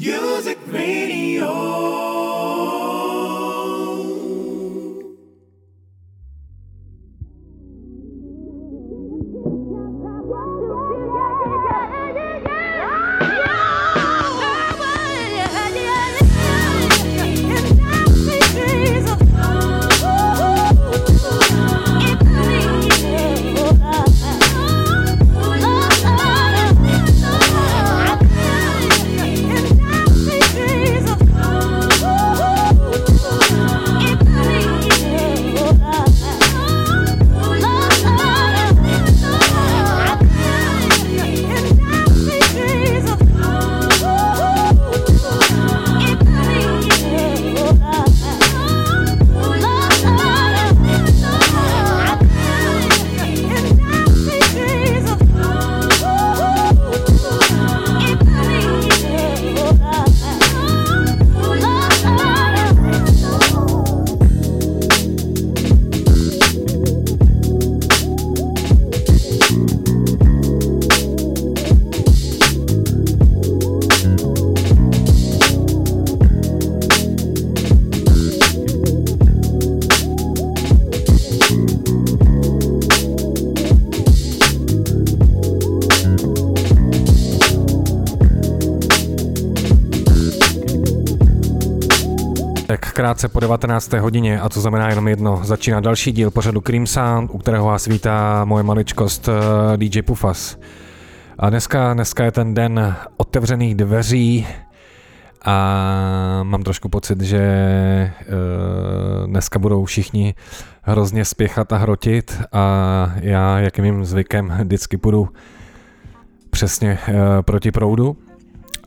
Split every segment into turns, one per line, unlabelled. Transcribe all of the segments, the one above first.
Music Radio. Krátce po 19. hodině a to znamená jenom jedno. Začíná další díl pořadu Cream Sound, u kterého vás vítá moje maličkost eh, DJ Pufas. A dneska, dneska je ten den otevřených dveří a mám trošku pocit, že uh, dneska budou všichni hrozně spěchat a hrotit a já, jak mým zvykem, vždycky půjdu přesně uh, proti proudu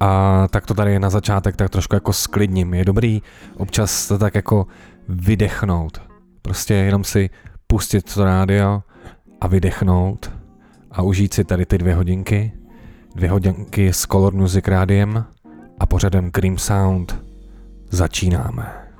a tak to tady na začátek tak trošku jako sklidním. Je dobrý občas to tak jako vydechnout. Prostě jenom si pustit to rádio a vydechnout a užít si tady ty dvě hodinky. Dvě hodinky s Color Music rádiem a pořadem Cream Sound. Začínáme.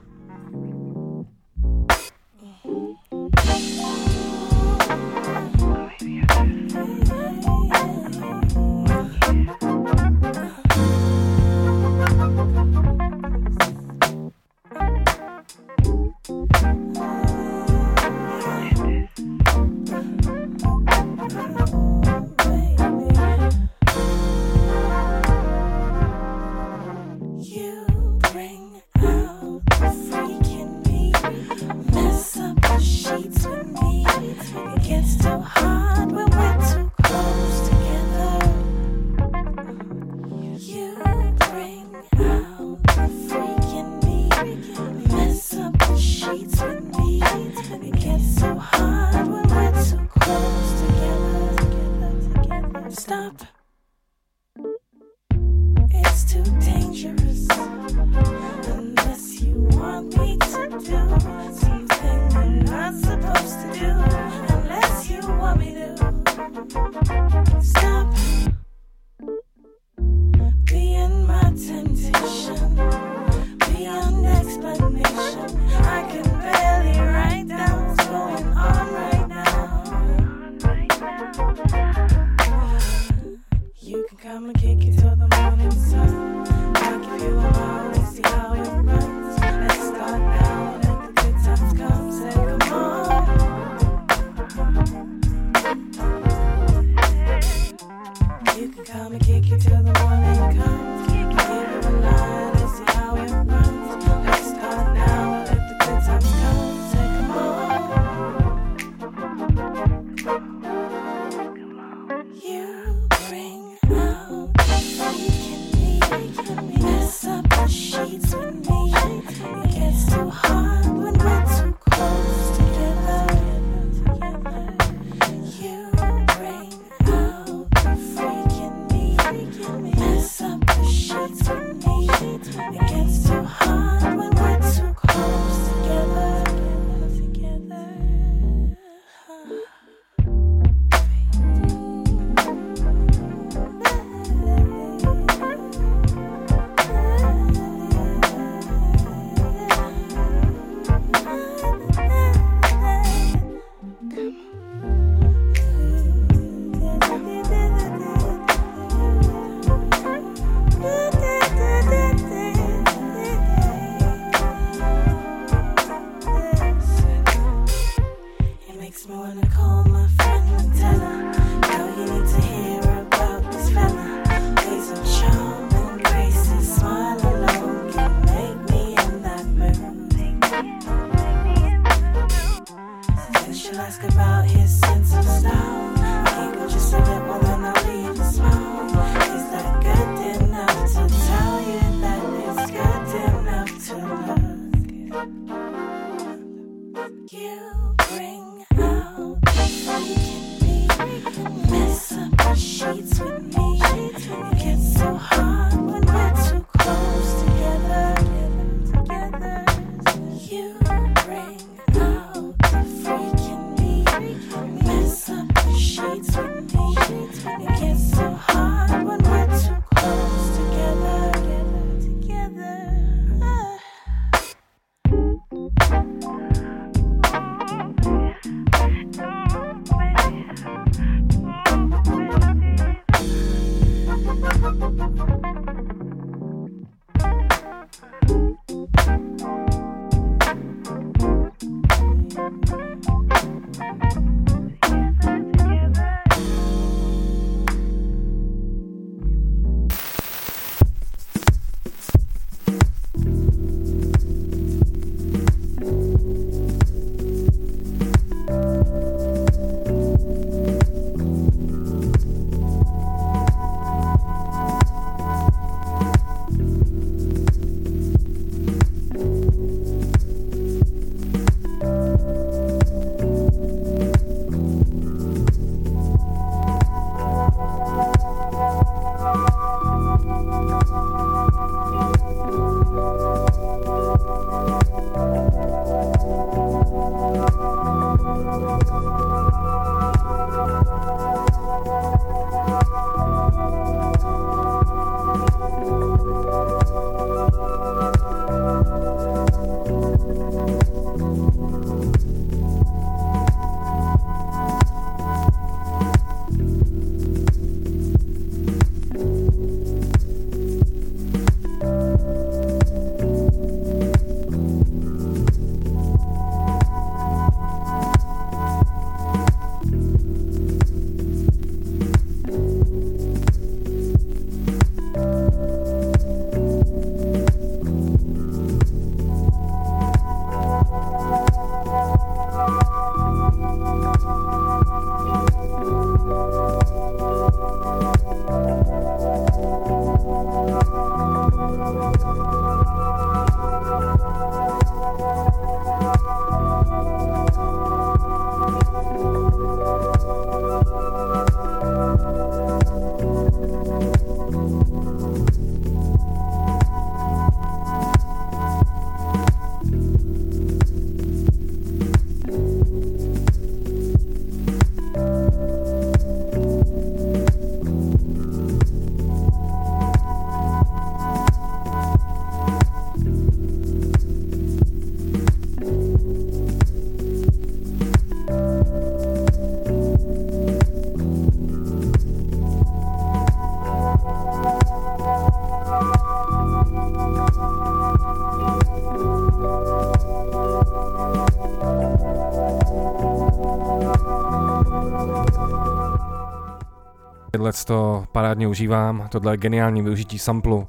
Tohle to parádně užívám, tohle je geniální využití samplu,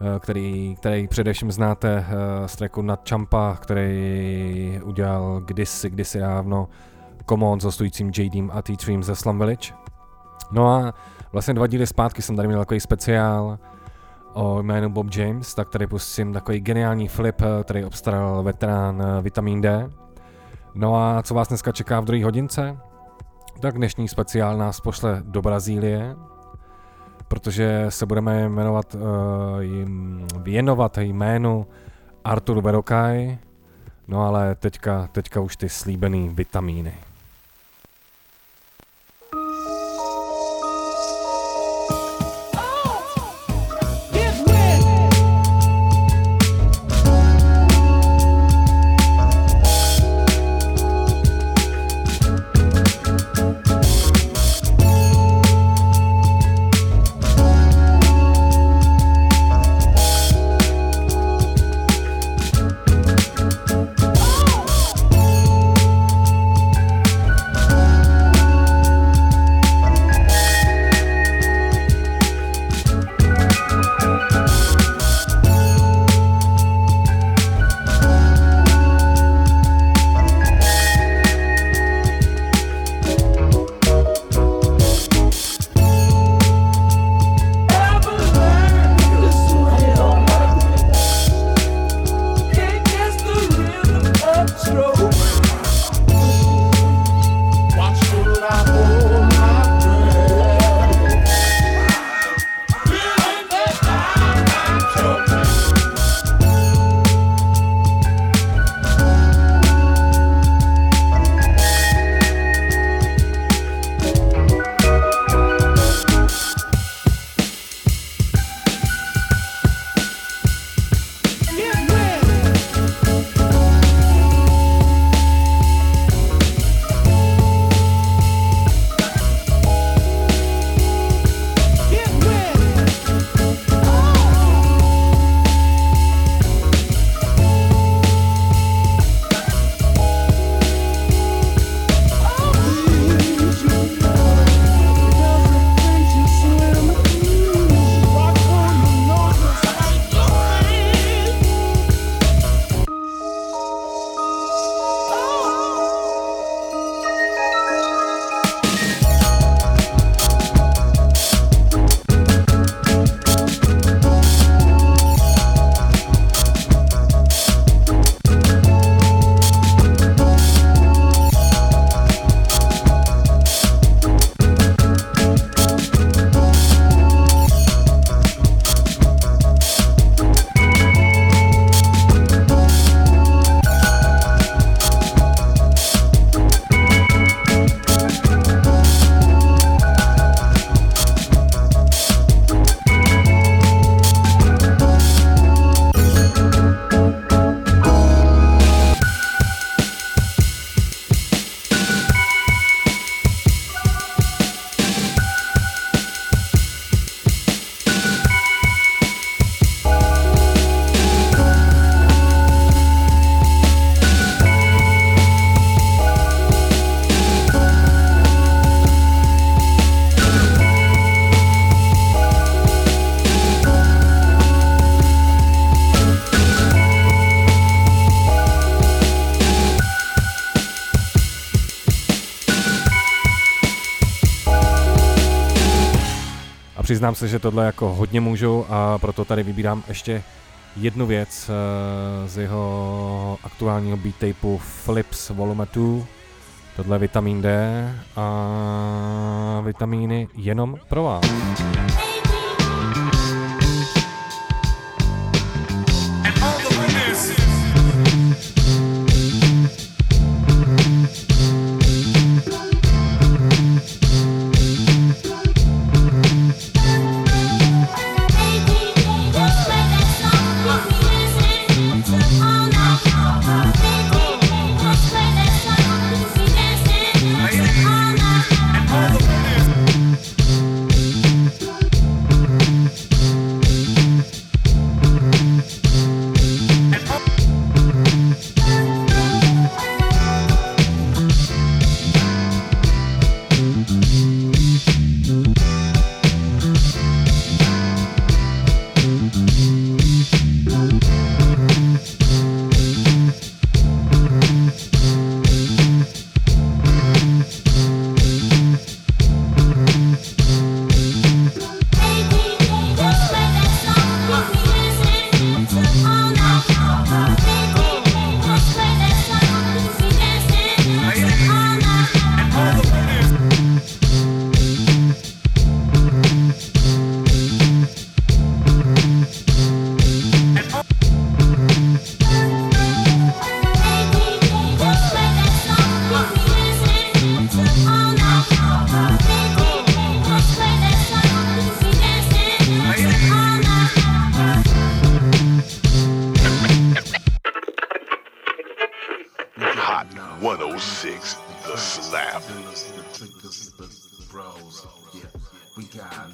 eh, který, který především znáte eh, z tracku Nad Champa, který udělal kdysi, kdysi dávno Common s hostujícím JDem a T-Stream ze Slum Village. No a vlastně dva díly zpátky jsem tady měl takový speciál o jménu Bob James, tak tady pustím takový geniální flip, který obstaral veterán Vitamin D. No a co vás dneska čeká v druhé hodince? Tak dnešní speciál nás pošle do Brazílie, protože se budeme jmenovat, uh, věnovat jménu Artur Verokaj, no ale teďka, teďka už ty slíbený vitamíny. Přiznám se, že tohle jako hodně můžu a proto tady vybírám ještě jednu věc eh, z jeho aktuálního beat tapeu Flips Volume 2. Tohle je vitamin D a vitamíny jenom pro vás.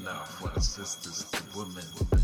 Love for the sisters, the women,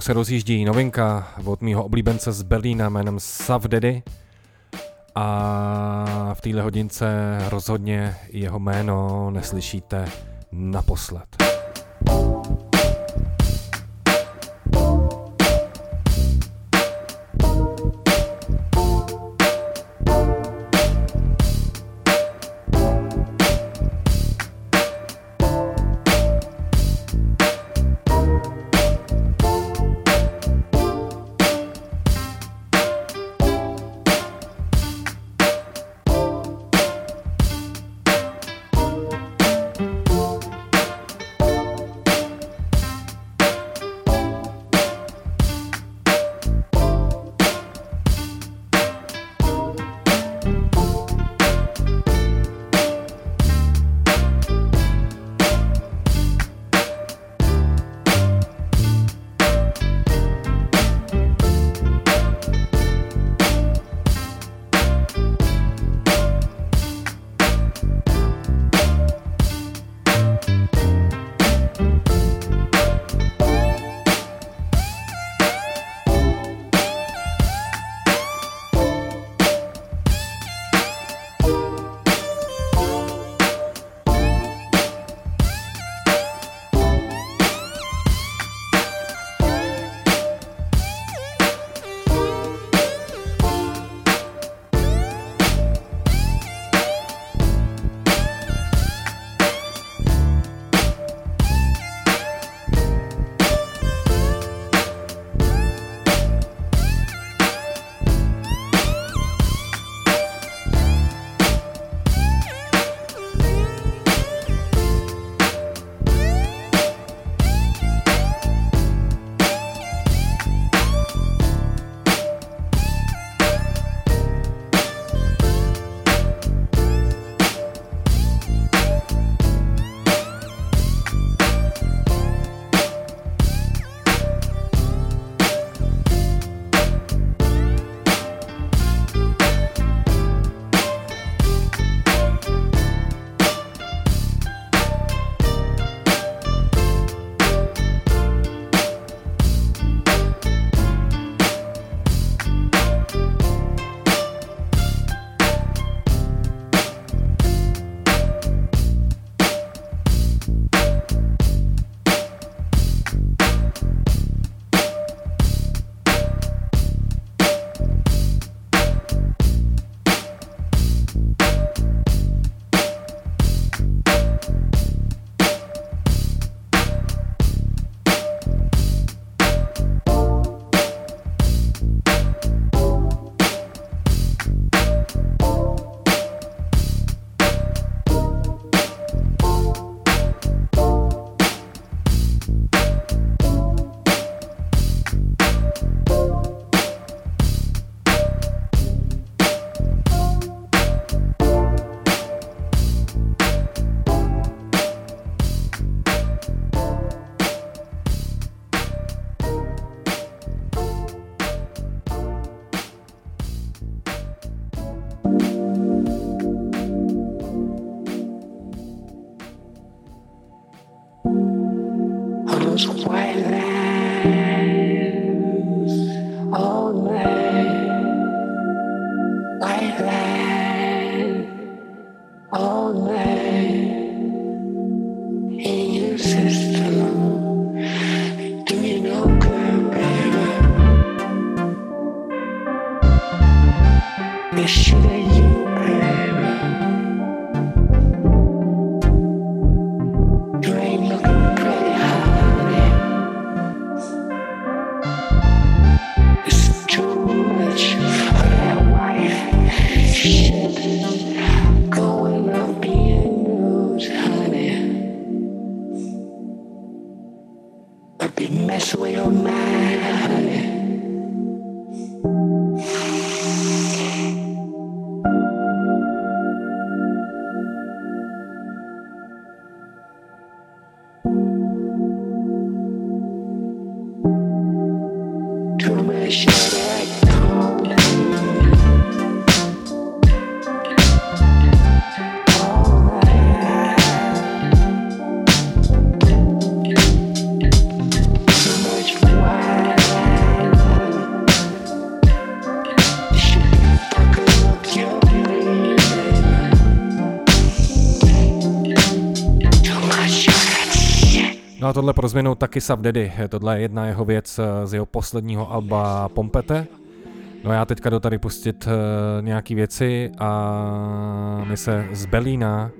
Mnou se rozjíždí novinka od mýho oblíbence z Berlína jménem Sav Daddy. A v téhle hodince rozhodně jeho jméno neslyšíte naposled. Tohle pro změnu taky Sav Daddy. Tohle je jedna jeho věc eh, z jeho posledního alba Pompete. No já teďka jdu tady pustit uh, nějaký věci a my se z Belína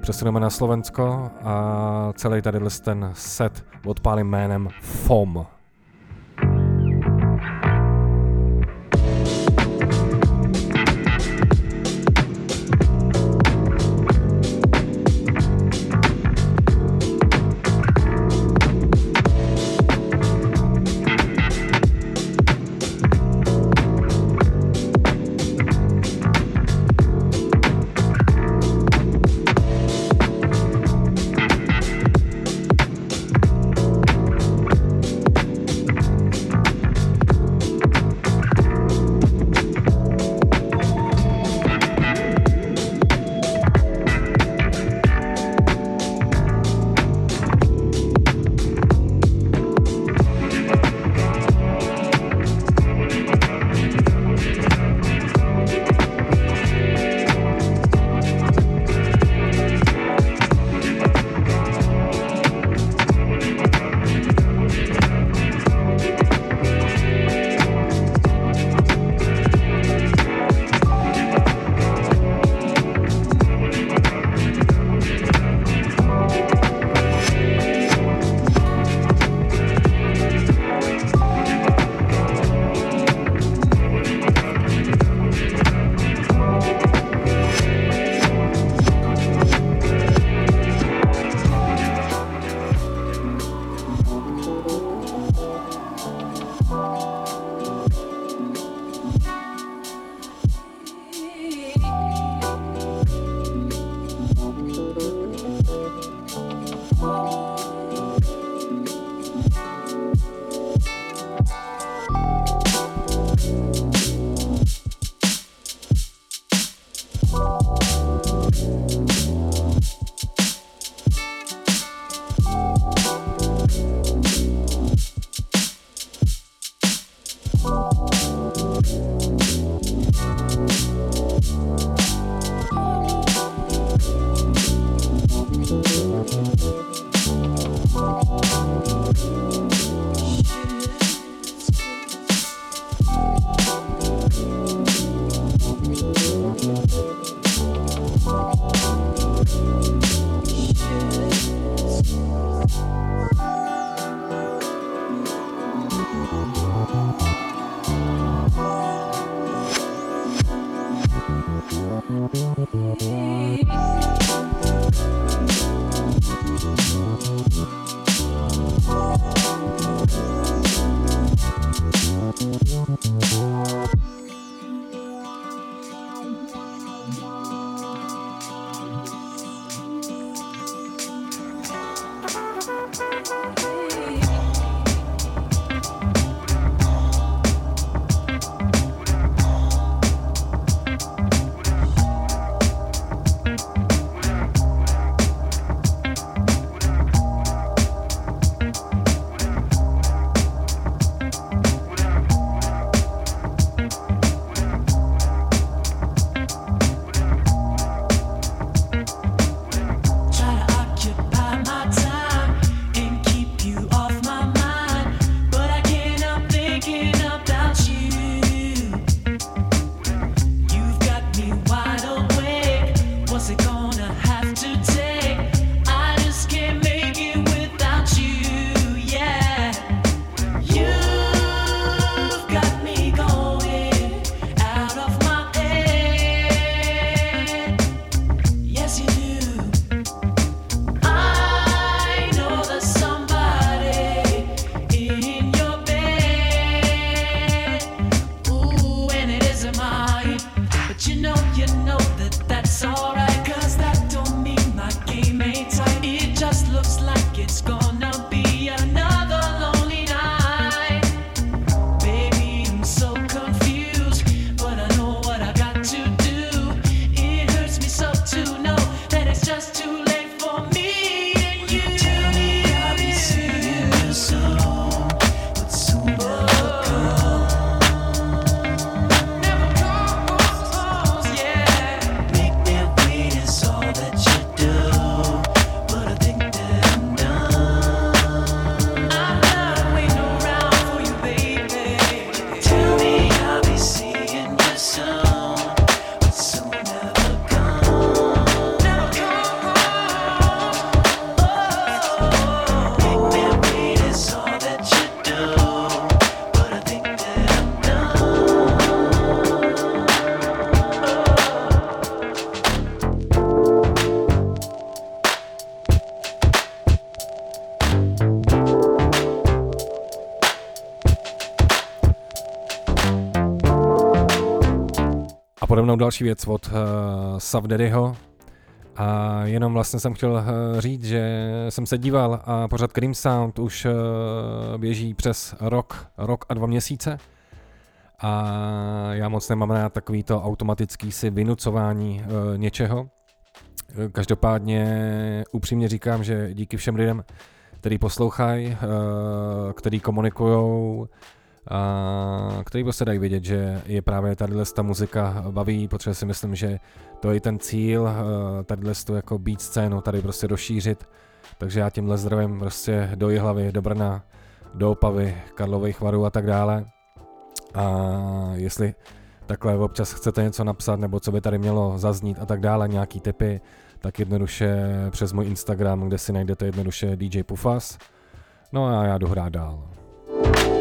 přesuneme na Slovensko a celý tady ten set odpálím jménem FOM. Mnou další věc od uh, Savdedyho. A jenom vlastně jsem chtěl uh, říct, že jsem se díval a pořád Cream Sound už uh, běží přes rok, rok a dva měsíce. A já moc nemám rád takový to automatický si vynucování uh, něčeho. Každopádně upřímně říkám, že díky všem lidem, který poslouchají, který komunikují, který prostě dají vidět, že je právě tadyhle ta muzika baví, protože si myslím, že to je ten cíl, eh, tadyhle tu jako beat scénu tady prostě rozšířit, takže já tímhle zdravím prostě do Jihlavy, do Brna, do Opavy, Karlových varů a tak dále. A jestli takhle občas chcete něco napsat, nebo co by tady mělo zaznít a tak dále, nějaký typy, tak jednoduše přes můj Instagram, kde si najdete jednoduše DJ Pufas. No a já jdu hrát dál.
motherfucker. I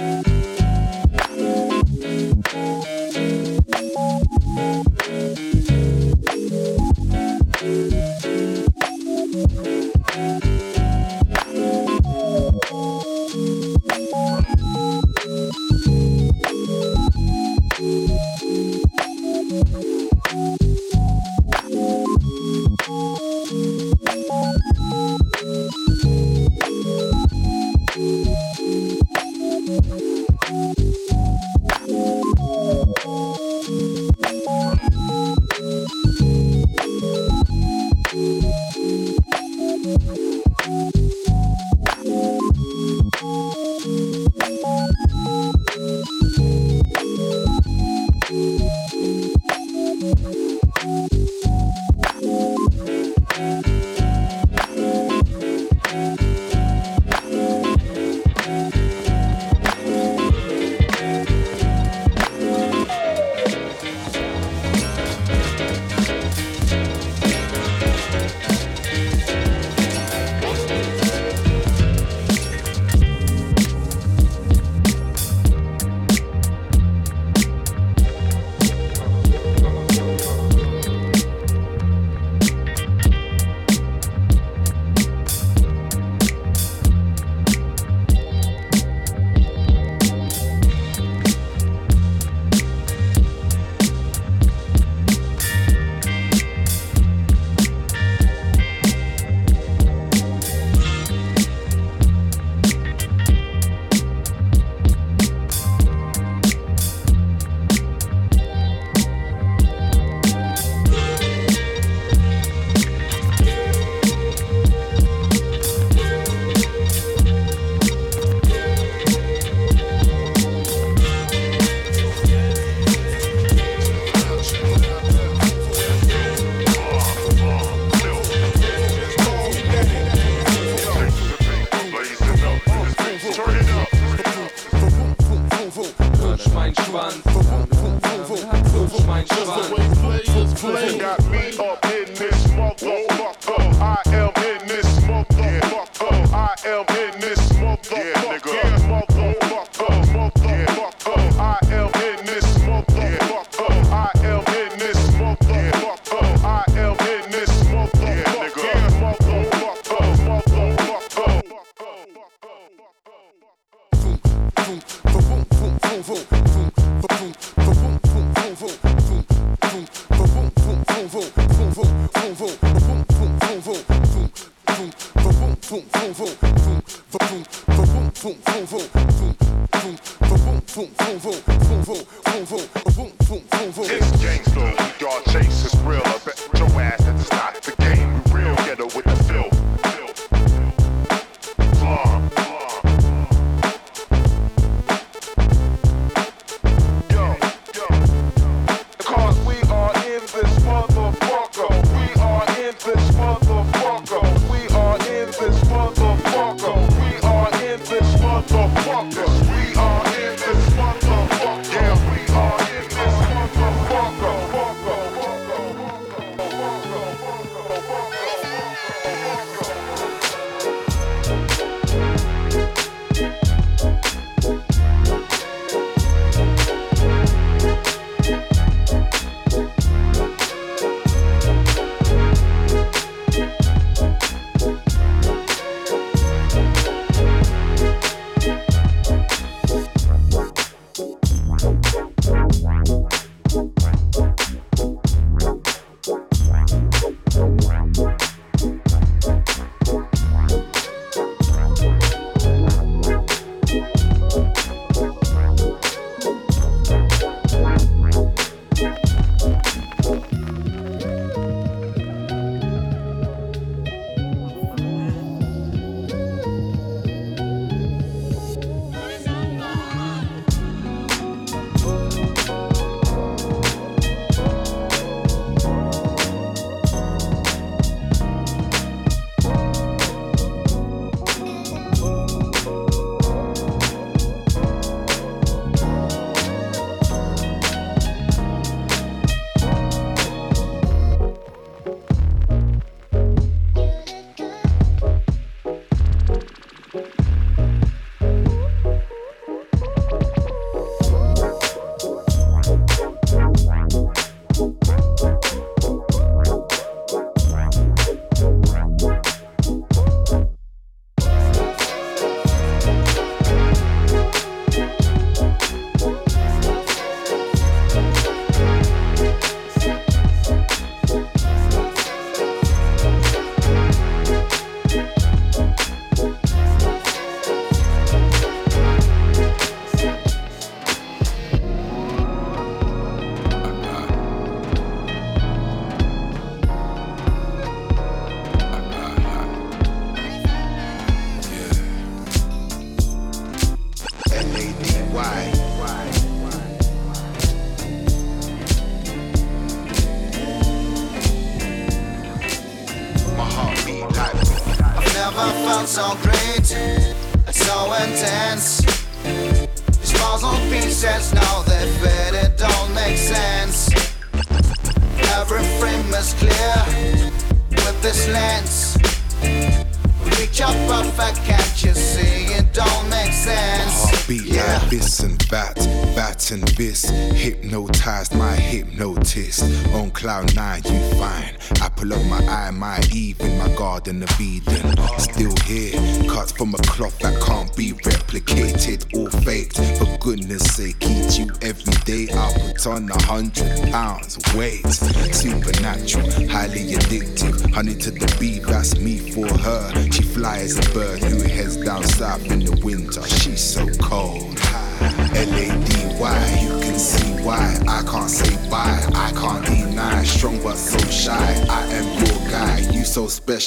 am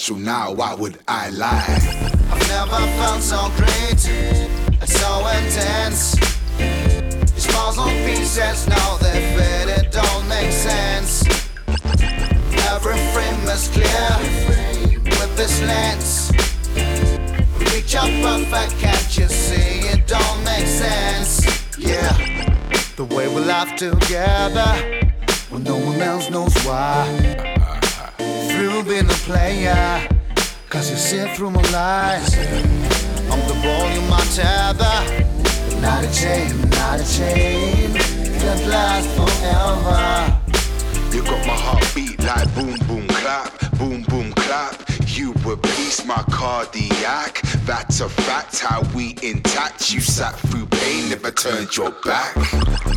special now. Why would I lie?
I've never felt so great, so intense falls on pieces, now they fit, it don't make sense. Every frame is clear with this lens. Reach up perfect, can't you see? It don't make sense. Yeah, the way we laugh together when no one else knows why. Player, cause you see through my lies. I'm the ball, you my tether. Not a chain, not a chain that lasts forever.
You got my heartbeat like boom, boom, clap, boom, boom, clap. You were peace, my cardiac. That's a fact, how we intact. You sat through pain, never turned your back.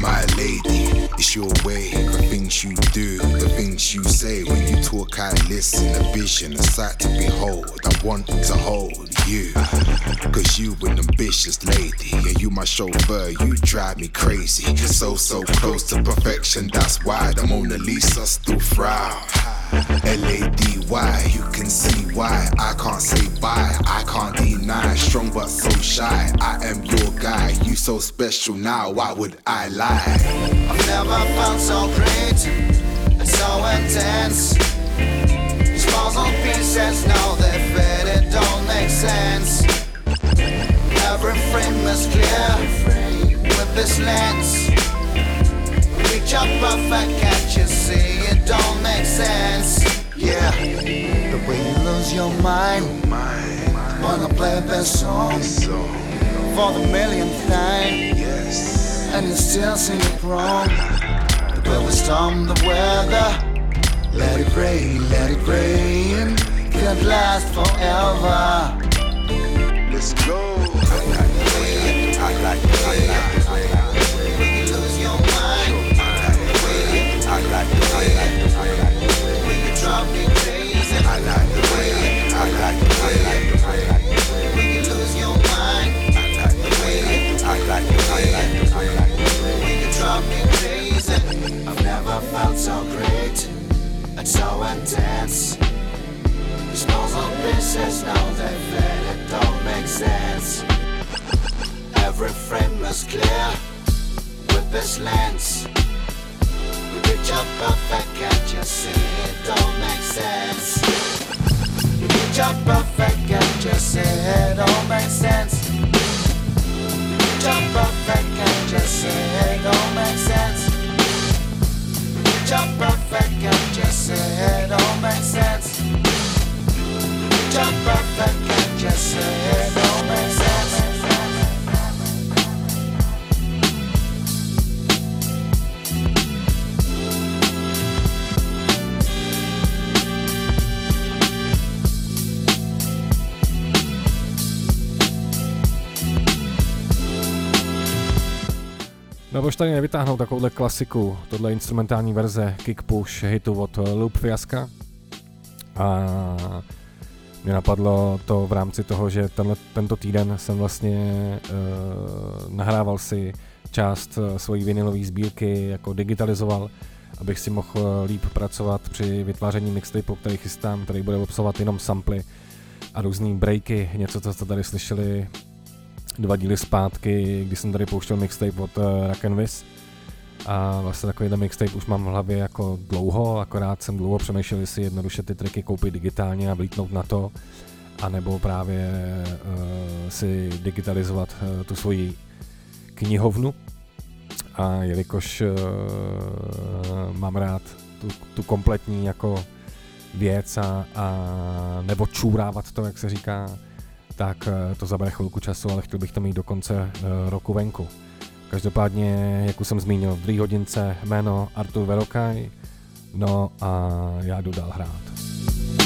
My lady, it's your way. Things you do, the things you say. When you talk, I listen. A vision, a sight to behold. I'm want to hold you. Cause you an ambitious lady, and you my chauffeur, you drive me crazy. So, so close to perfection, that's why the Mona Lisa still frown. L-A-D-Y, you can see why I can't say bye, I can't deny Strong but so shy, I am your guy You so special now, why would I lie?
I've never felt so great and so intense. These on pieces, now they fit, it don't make sense. Every frame is clear with this lens. Reach up perfect, can't you see? It don't make sense. Yeah, the way you lose your mind. Wanna play this song for the millionth time
Yes.
and you still sing it wrong. The way we storm the weather, let it rain, let it rain, can't last forever.
Let's go. I like the way I like
and so intense. These puzzle pieces now they fit, it don't make sense. Every frame is clear with this lens. We reach up perfect, can't you see? It don't make sense. We reach up perfect, can't you see? It don't make sense. We reach up perfect, can't you see? It don't make sense. We reach up perfect, can't you see? It don't make sense. Up perfect, can't you see? It don't make sense.
No proč tady nevytáhnout takovouhle klasiku, tohle instrumentální verze Kick Push hitu od Loop Fiaska. A mě napadlo to v rámci toho, že tenhle, tento týden jsem vlastně uh, nahrával si část uh, svojí vinylové sbírky, jako digitalizoval, abych si mohl uh, líp pracovat při vytváření mixtapeu, který chystám, který bude obsahovat jenom samply a různý breaky, něco, co jste tady slyšeli dva díly zpátky, kdy jsem tady pouštěl mixtape od uh, and Wiz. A vlastně takovýhle mixtape už mám v hlavě jako dlouho, akorát jsem dlouho přemýšlel, jestli jednoduše ty tracky koupit digitálně a vlítnout na to, anebo právě uh, si digitalizovat uh, tu svoji knihovnu. A jelikož uh, mám rád tu, tu kompletní jako věc a, a nebo čůrávat to, jak se říká, tak eh, to zabere chvilku času, ale chtěl bych to mít do konce eh, roku venku. Každopádně, jak už jsem zmínil, v druhé hodince jméno Artur Verokaj, no a já jdu dál hrát.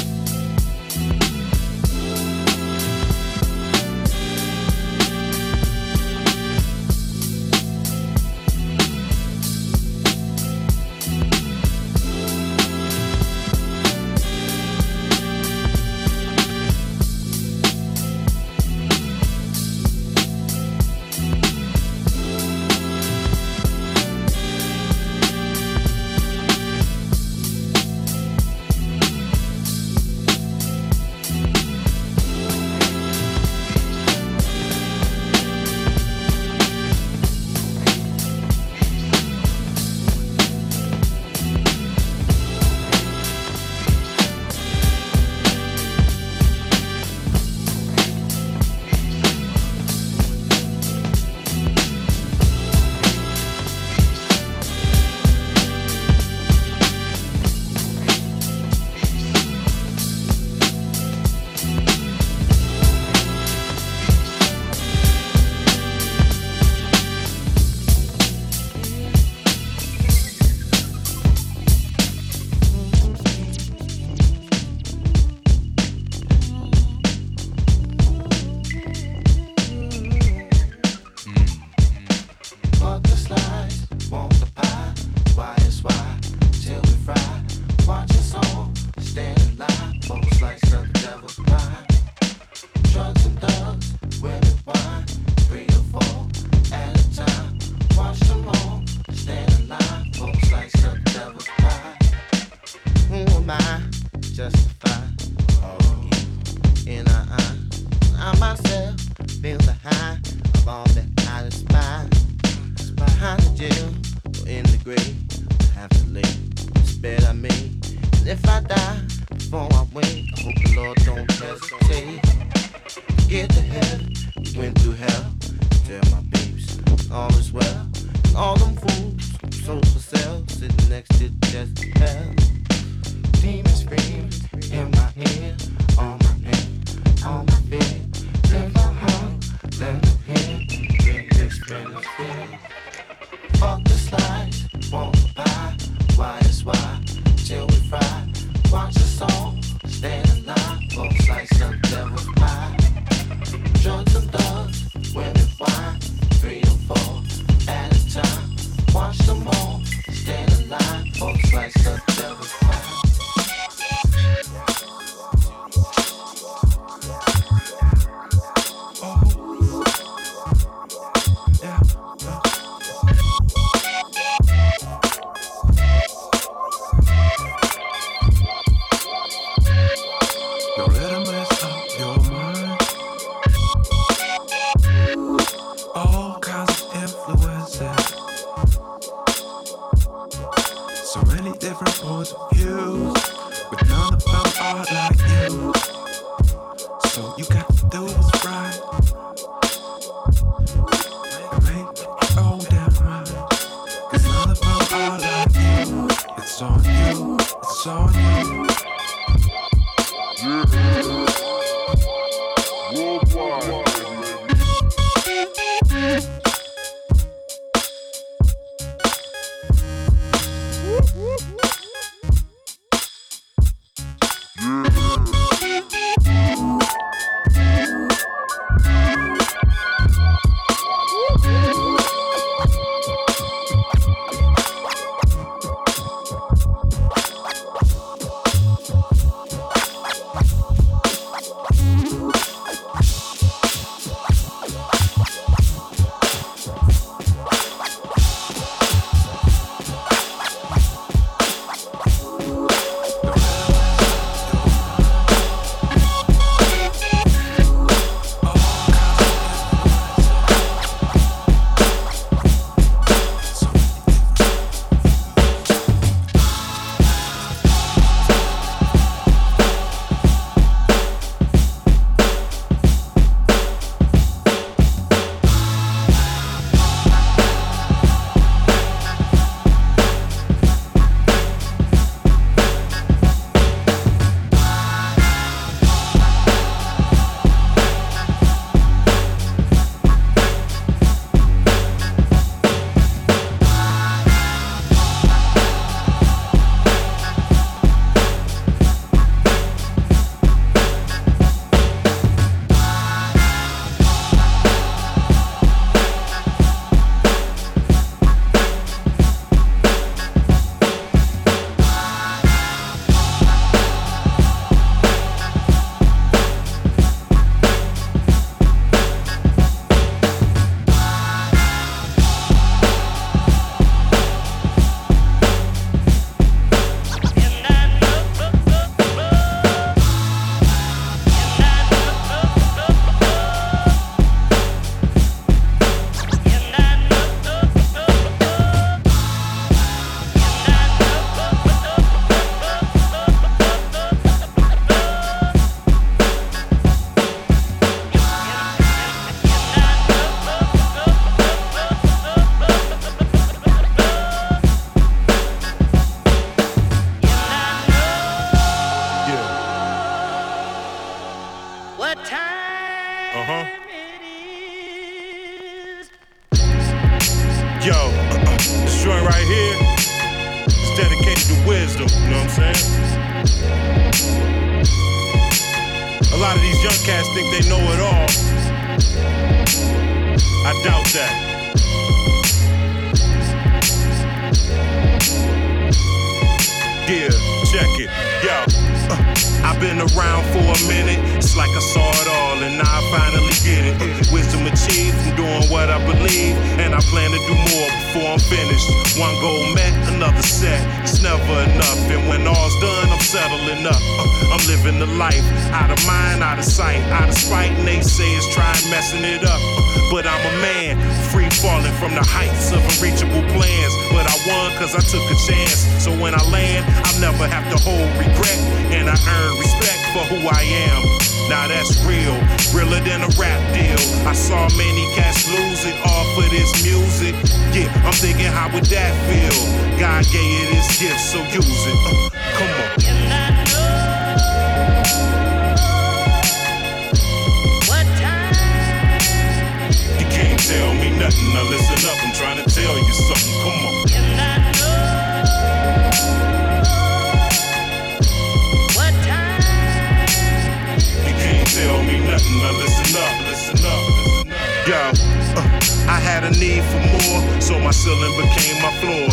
Ceiling became my floor.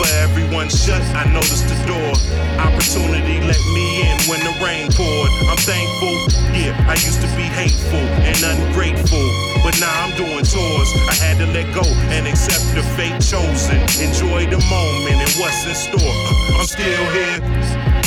For everyone shut, I noticed the door. Opportunity let me in when the rain poured. I'm thankful, yeah, I used to be hateful and ungrateful. But now I'm doing tours. I had to let go and accept the fate chosen. Enjoy the moment and what's in store. I'm still here.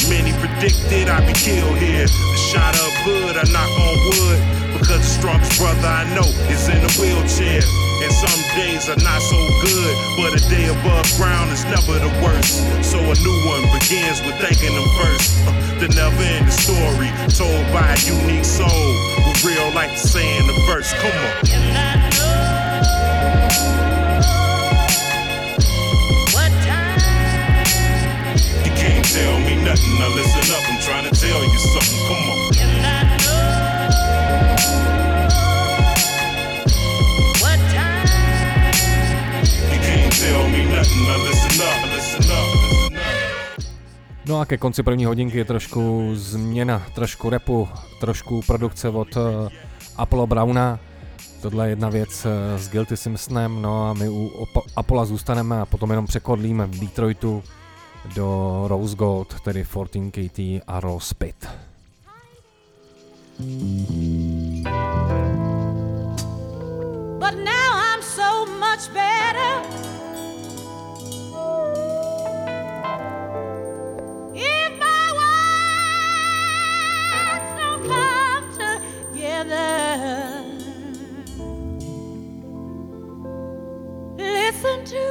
Many predicted I'd be killed here. The shot up hood, I knock on wood. Because the strongest brother I know is in a wheelchair. And some days are not so good, but a day above ground is never the worst. So a new one begins with thanking them first. Uh, the never ending story, told by a unique soul. With real like to say in the verse. Come on. You can't tell me nothing. Now listen up, I'm trying to tell you something. Come on.
No a ke konci první hodinky je trošku změna, trošku repu, trošku produkce od uh, Apollo Browna. Tohle je jedna věc uh, s Guilty Simpsonem, no a my u Apollo zůstaneme a potom jenom překodlíme v Detroitu do Rose Gold, tedy 14KT a Raw Spit.
But now I'm so much better. Listen to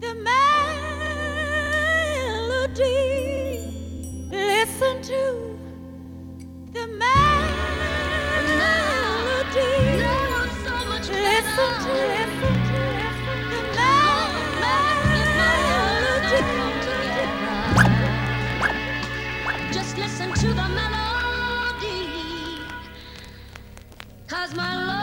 the melody. Listen to the melody. Listen to, listen the melody.
Just listen to the melody. Cause my love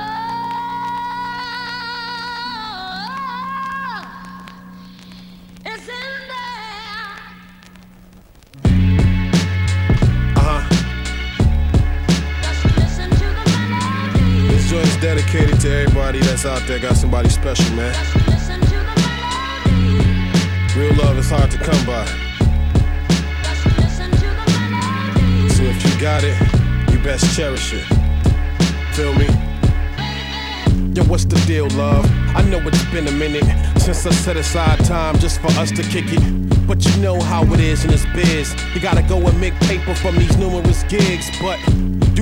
Dedicated to everybody that's out there got somebody special, man. Real love is hard to come by. So if you got it, you best cherish it. Feel me? Yo, what's the deal, love? I know it's been a minute since I set aside time just for us to kick it. But you know how it is in this biz. You gotta go and make paper from these numerous gigs. But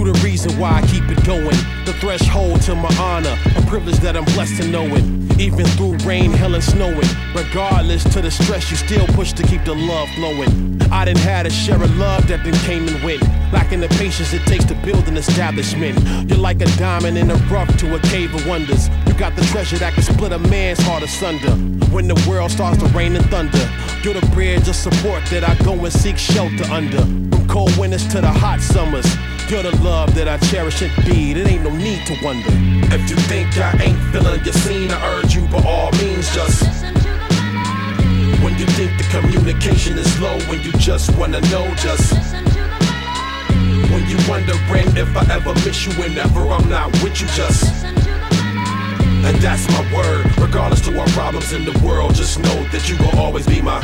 the reason why I keep it going. The threshold to my honor, a privilege that I'm blessed to know it. Even through rain, hell, and snowing. Regardless to the stress, you still push to keep the love flowing. I done had a share of love that then came and went. Lacking the patience it takes to build an establishment. You're like a diamond in the rough to a cave of wonders. You got the treasure that can split a man's heart asunder. When the world starts to rain and thunder, you're the bridge of support that I go and seek shelter under. From cold winters to the hot summers. You're the love that I cherish indeed. It ain't no need to wonder. If you think I ain't feeling your scene, I urge you by all means just.
Listen to the melody.
When you think the communication is low, when you just wanna know, just.
Listen to the melody.
When you wondering if I ever miss you whenever I'm not with you, just.
Listen to the melody.
And that's my word. Regardless to our problems in the world, just know that you gon' always be my.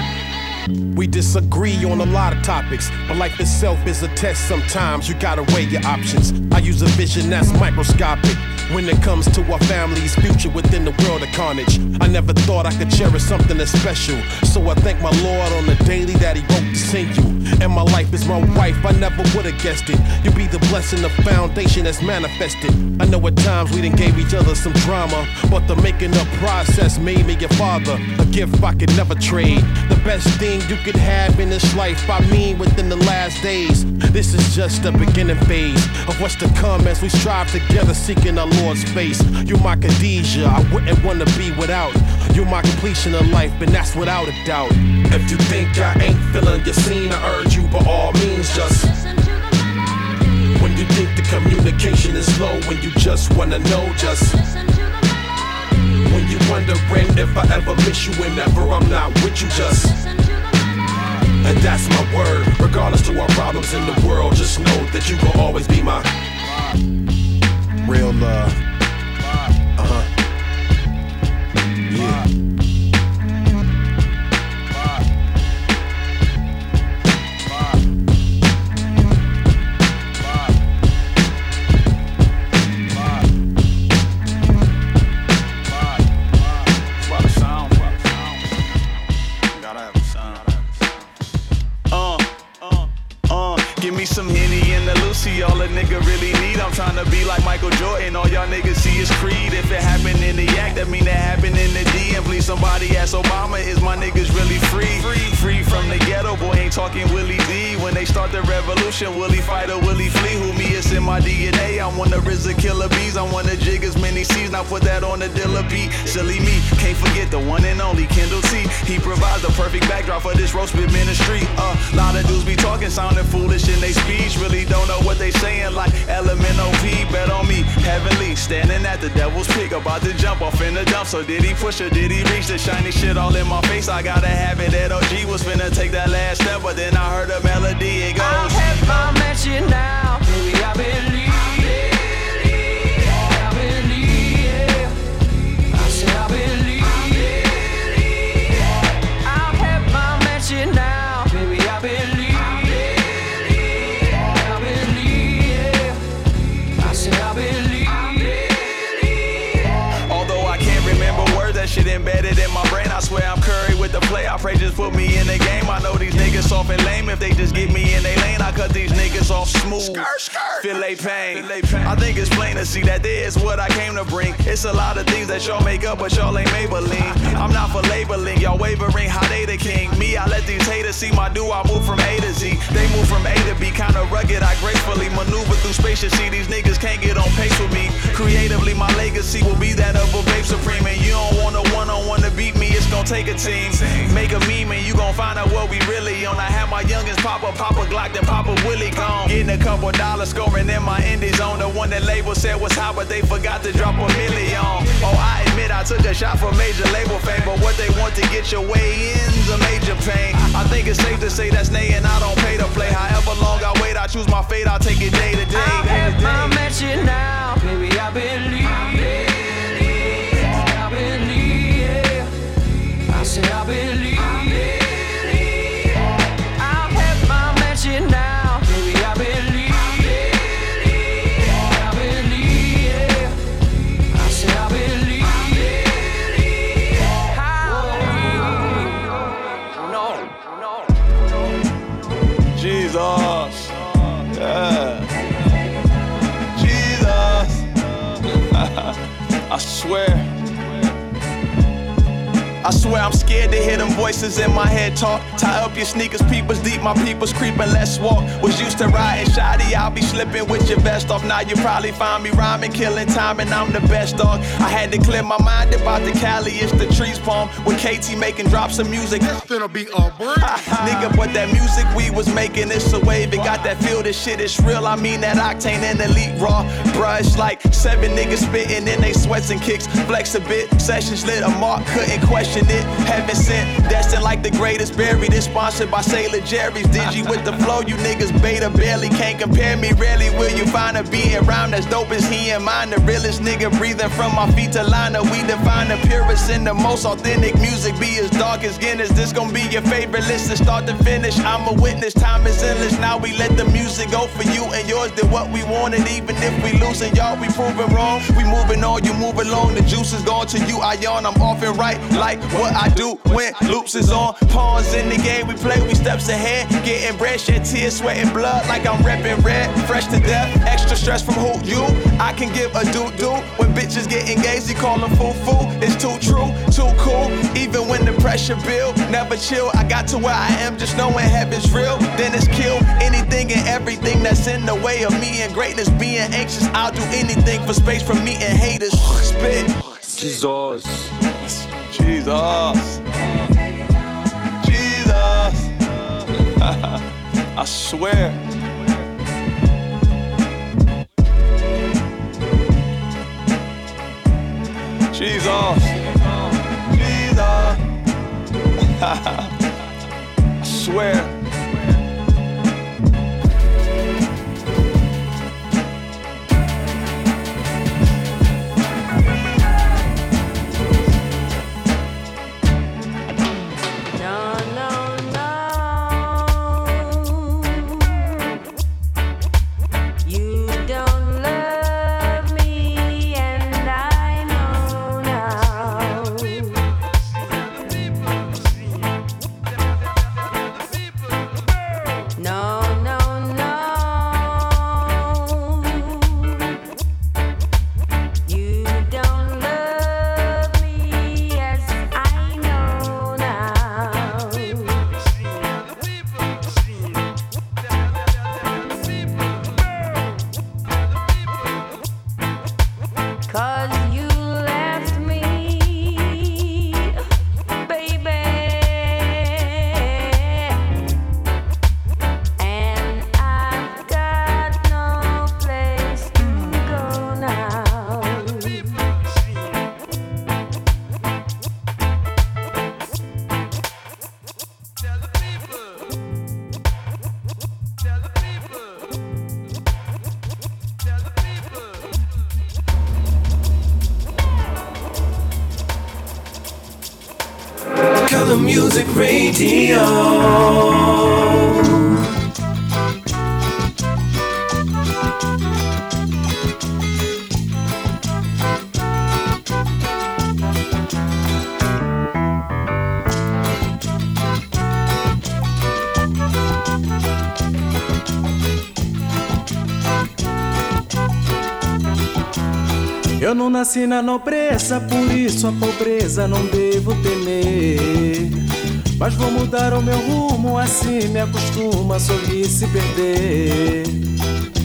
We disagree on a lot of topics, but life itself is a test sometimes. You gotta weigh your options. I use a vision that's microscopic. When it comes to our family's future within the world of carnage, I never thought I could cherish something that's special. So I thank my Lord on the daily that He wrote to send you. And my life is my wife, I never would have guessed it. You be the blessing, the foundation that's manifested. I know at times we done gave each other some drama, but the making up process made me your father. A gift I could never trade. The best thing you could have in this life, I mean within the last days. This is just the beginning phase of what's to come as we strive together, seeking our Lord's face. You're my Khadijah, I wouldn't wanna be without. You're my completion of life, and that's without a doubt. If you think I ain't feeling your scene, I urge you by all means just.
Listen to the melody.
When you think the communication is low, when you just wanna know, just.
Listen to the melody.
When you wondering if I ever miss you whenever I'm not with you, just. And that's my word. Regardless to our problems in the world, just know that you will always be my real love.
For this Raw Spit ministry. Uh, lot of dudes be talking, sounding foolish in they speech. Really don't know what they saying, like LMNOP. Bet on me, heavenly, standing at the devil's peak, about to jump off in the dump. So did he push or did he reach the shiny shit all in my face? I gotta have it. That OG was finna take that last step, but then I heard a melody. It goes.
I have my mansion now, baby. I believe.
Play. I pray just put me in the game. I know these niggas soft and lame. If they just get me in they lane, I cut these niggas off smooth. Feel they pain. I think it's plain to see that this is what I came to bring. It's a lot of things that y'all make up, but y'all ain't Maybelline. I'm not for labeling, y'all wavering how they the king. Me, I let these haters see my do. I move from A to Z. They move from A to B, kinda rugged. I gracefully maneuver through space. You see, these niggas can't get on pace with me. Creatively, my legacy will be that of a babe supreme. And you don't want a one on one to beat me, gonna take a team. Make a meme and you gon' find out what we really on. I have my youngins pop up, pop a Glock, then pop a Willie gone. Getting a couple dollars scoring in my indies on. The one that label said was hot, but they forgot to drop a million. Oh, I admit I took a shot for major label fame, but what they want to get your way in's a major pain. I think it's safe to say that's nay and I don't pay to play. However long I wait, I choose my fate, I'll take it day to day.
I have my now, baby. I believe. I I believe. I have my mansion now, baby. I believe. I believe. I I believe. No, no.
Jesus. Yeah. Jesus. I swear. I swear I'm scared to hear them voices in my head talk. Tie up your sneakers, peepers deep, my peepers creeping, let's walk. Was used to riding shoddy, I'll be slipping with your vest off. Now you probably find me rhyming, killing time, and I'm the best dog. I had to clear my mind about the Cali, it's the trees palm. With KT making drops of music. It's gonna be a break. Nigga, but that music we was making, it's a wave. It got that feel, this shit is real. I mean that octane and elite raw. Brush like seven niggas spitting in they sweats and kicks. Flex a bit, sessions lit, a mark couldn't question passionate, heaven sent, destined like the greatest buried. It's sponsored by Sailor Jerry's. Digi with the flow, you niggas beta barely can't compare me. Rarely will you find a being around as dope as he and mine. The realest nigga breathing from my feet to liner. We define the purest and the most authentic music. Be as dark as Guinness. This gon' be your favorite list to start to finish. I'm a witness, time is endless. Now we let the music go for you and yours. Did what we wanted, even if we losing y'all, we proving wrong. We moving on, you move along. The juice is gone to you. I yawn, I'm off and right like what I do when loops is on. Pawns in the game, we play, we steps ahead. Getting bread, shed tears, sweating blood like I'm repping red. Fresh to death, extra stress from who you. I can give a doo doo when bitches get engaged. You call them foo foo. It's too true, too cool. Even when the pressure build, never chill. I got to where I am just knowing heaven's real. Then it's kill anything and everything that's in the way of me and greatness. Being anxious, I'll do anything for space from me and haters. Spit. Jesus. Jesus. Jesus. I swear. Jesus. Jesus. I swear.
Nasci na nobreza, por isso a pobreza não devo temer. Mas vou mudar o meu rumo, assim me acostuma a sorrir se perder.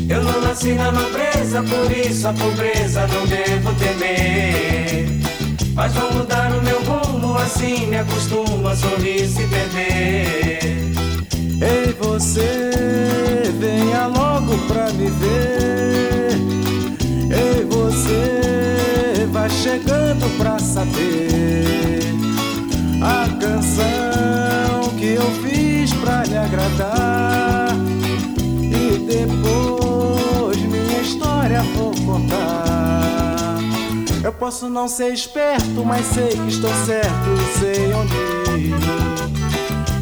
Eu não nasci na nobreza, por isso a pobreza não devo temer. Mas vou mudar o meu rumo, assim me acostumo a sorrir se perder.
Ei, você, venha logo pra me ver. Ei, você, vai chegando pra saber a canção que eu fiz pra lhe agradar. E depois minha história vou contar. Eu posso não ser esperto, mas sei que estou certo sei onde ir.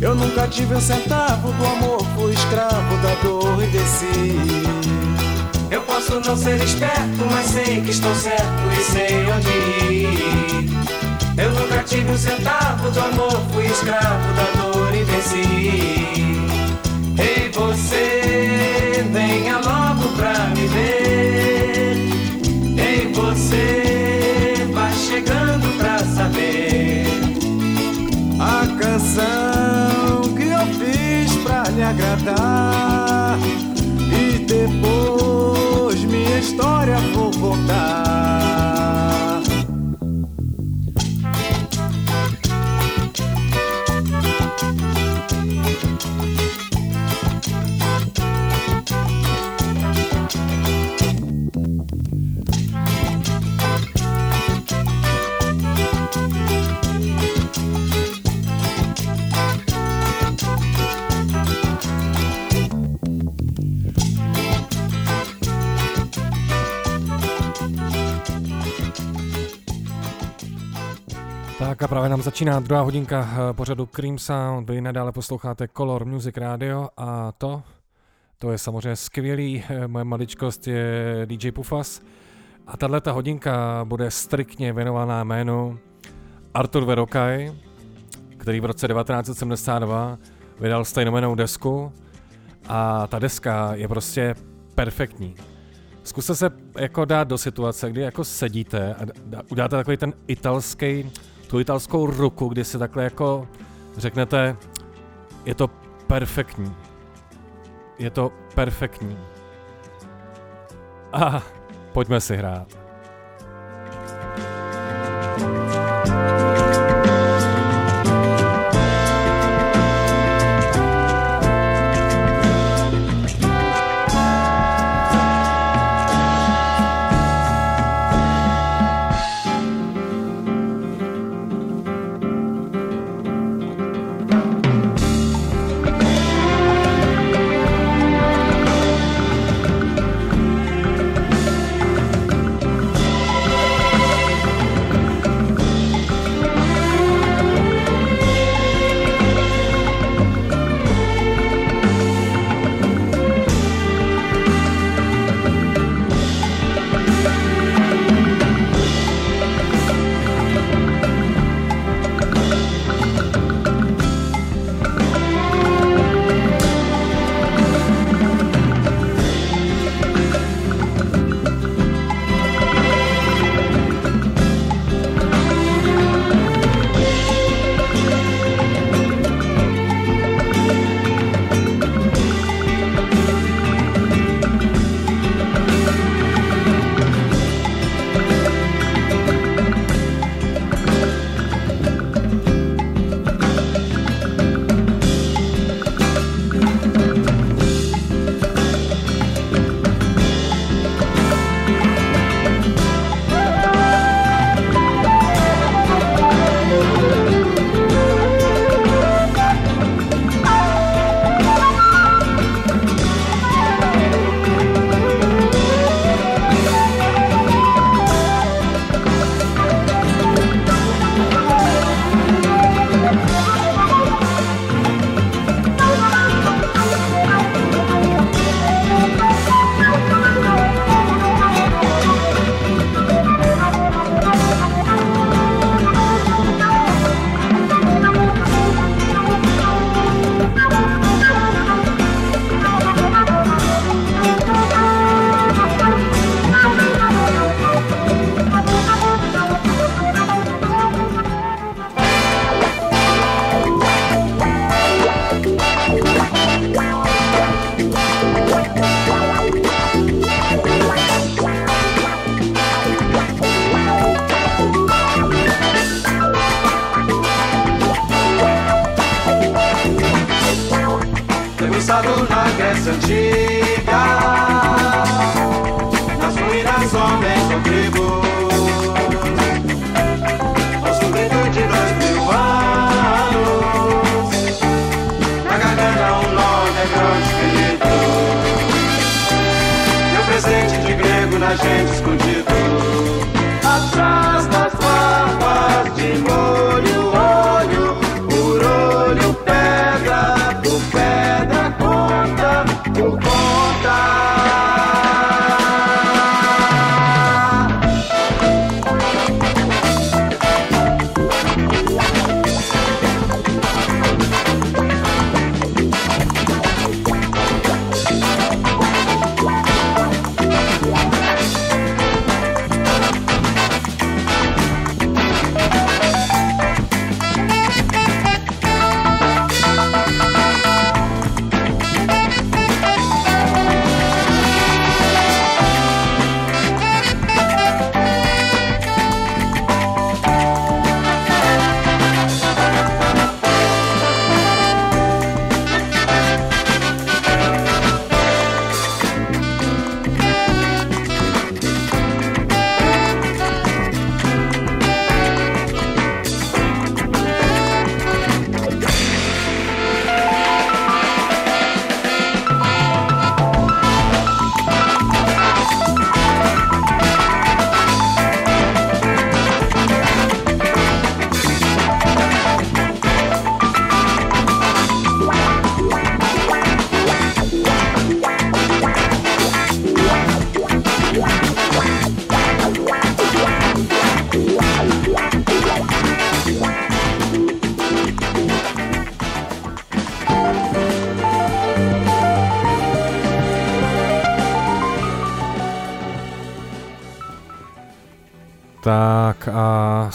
Eu nunca tive um centavo do amor, fui escravo da dor e desci.
Posso não ser esperto, mas sei que estou certo e sei onde ir. Eu nunca tive um centavo do amor, fui escravo da dor e desci. Ei, você, venha logo pra me ver. Ei, você, vai chegando pra saber.
A canção que eu fiz pra lhe agradar. E depois história vou contar.
Začíná druhá hodinka eh, pořadu Cream Sound. Vy nadále posloucháte Color Music Radio a to, to je samozřejmě skvělý. Eh, Moje maličkost je DJ Pufas. A tahle ta hodinka bude striktně věnovaná jménu Artur Verokaj, který v roce 1972 vydal stejnomenou desku a ta deska je prostě perfektní. Zkuste se jako dát do situace, kdy jako sedíte a dá- uděláte takový ten italský, tu italskou ruku, kdy si takhle jako řeknete, je to perfektní. Je to perfektní. A pojďme si hrát.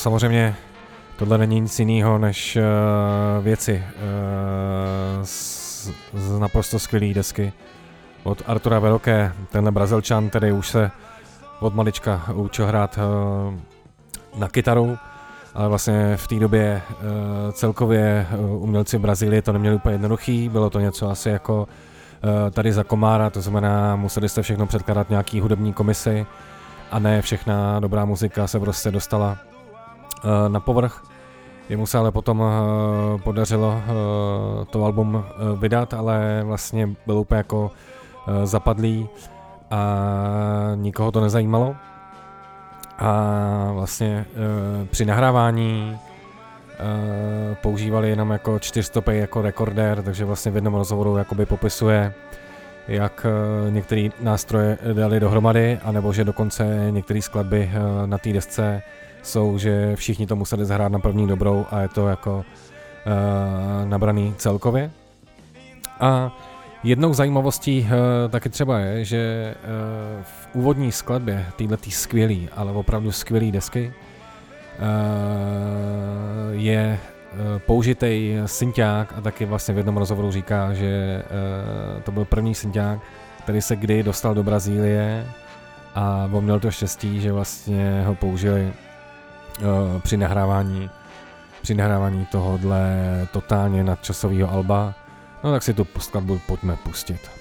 Samozřejmě tohle není nic jiného než uh, věci uh, z, z naprosto skvělé desky od Artura Veloké. Tenhle Brazilčan, který už se od malička učil hrát uh, na kytaru, ale vlastně v té době uh, celkově uh, umělci v Brazílii to neměli úplně jednoduchý, bylo to něco asi jako uh, tady za komára, to znamená museli jste všechno předkládat nějaký hudební komisi a ne všechna dobrá muzika se prostě dostala na povrch. Jemu se ale potom uh, podařilo uh, to album vydat, ale vlastně byl úplně jako zapadlý a nikoho to nezajímalo. A vlastně při nahrávání používali jenom jako čtyřstopej jako rekordér, takže vlastně v jednom rozhovoru jakoby popisuje, jak některé nástroje dali dohromady, anebo že dokonce některé skladby na té desce jsou, že všichni to museli zahrát na první dobrou a je to jako uh, nabraný celkově. A jednou zajímavostí uh, taky třeba je, že uh, v úvodní skladbě této skvělý, ale opravdu skvělý desky uh, je použitý synťák a taky vlastně v jednom rozhovoru říká, že to byl první synťák, který se kdy dostal do Brazílie a on měl to štěstí, že vlastně ho použili při nahrávání při nahrávání tohohle totálně nadčasového alba. No tak si tu skladbu pojďme pustit.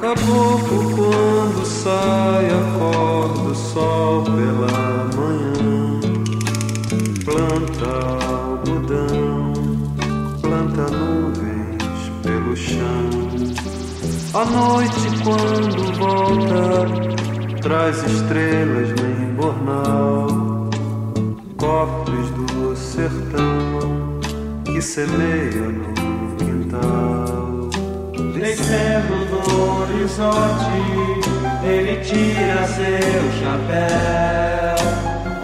Caboclo quando sai, acorda o sol pela manhã. Planta A noite quando volta, traz estrelas no embornal. Cofres do sertão que semeia no quintal.
Descendo do horizonte, ele tira seu chapéu,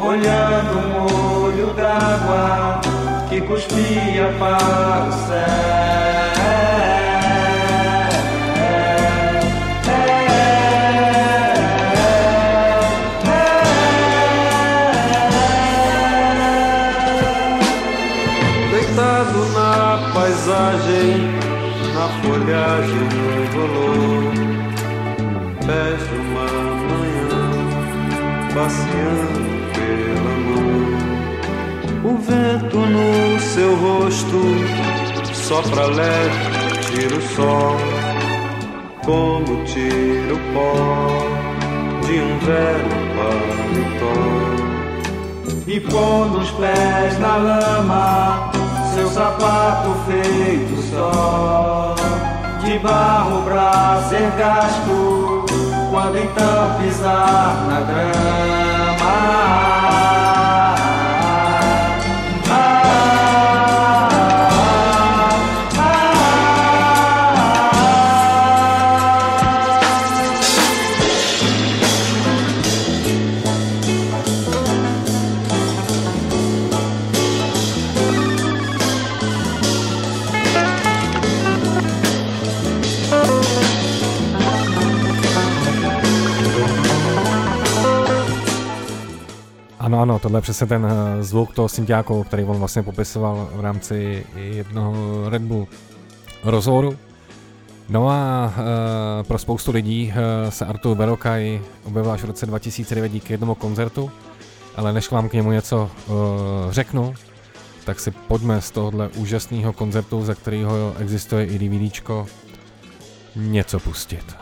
olhando um olho d'água que cuspia para o céu.
Folhagem do dolor, pés de uma manhã, passeando pela mão. O vento no seu rosto sopra leve, tira o sol, como tira o pó de um velho paletó.
E pondo os pés na lama, seu sapato feito só, de barro pra ser gasto, quando então pisar na grama.
Ano, tohle je přesně ten eh, zvuk toho synťáku, který on vlastně popisoval v rámci jednoho Red Bull rozhovoru. No a e, pro spoustu lidí e, se Artur Verokaj objevil až v roce 2009 díky jednomu koncertu, ale než vám k němu něco e, řeknu, tak si pojďme z tohohle úžasného koncertu, ze kterého existuje i DVDčko, něco pustit.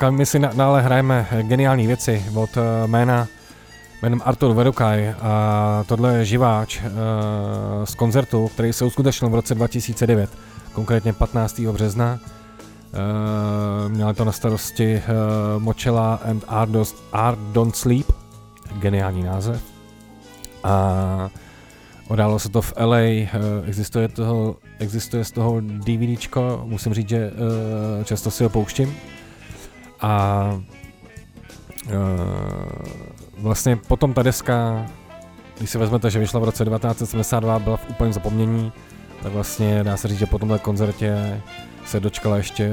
Tak a my si dále hrajeme geniální věci od uh, jména jménem Artur Verukaj a tohle je živáč uh, z koncertu, který se uskutečnil v roce 2009, konkrétně 15. března. Uh, měla to na starosti Mochela and Art, Don't Sleep, geniální název. A Odálo se to v LA, existuje, toho, existuje z toho DVDčko, musím říct, že často si ho pouštím. A uh, vlastně potom ta deska, když si vezmete, že vyšla v roce 1972, byla v úplném zapomnění, tak vlastně dá se říct, že po tomhle koncertě se dočkala ještě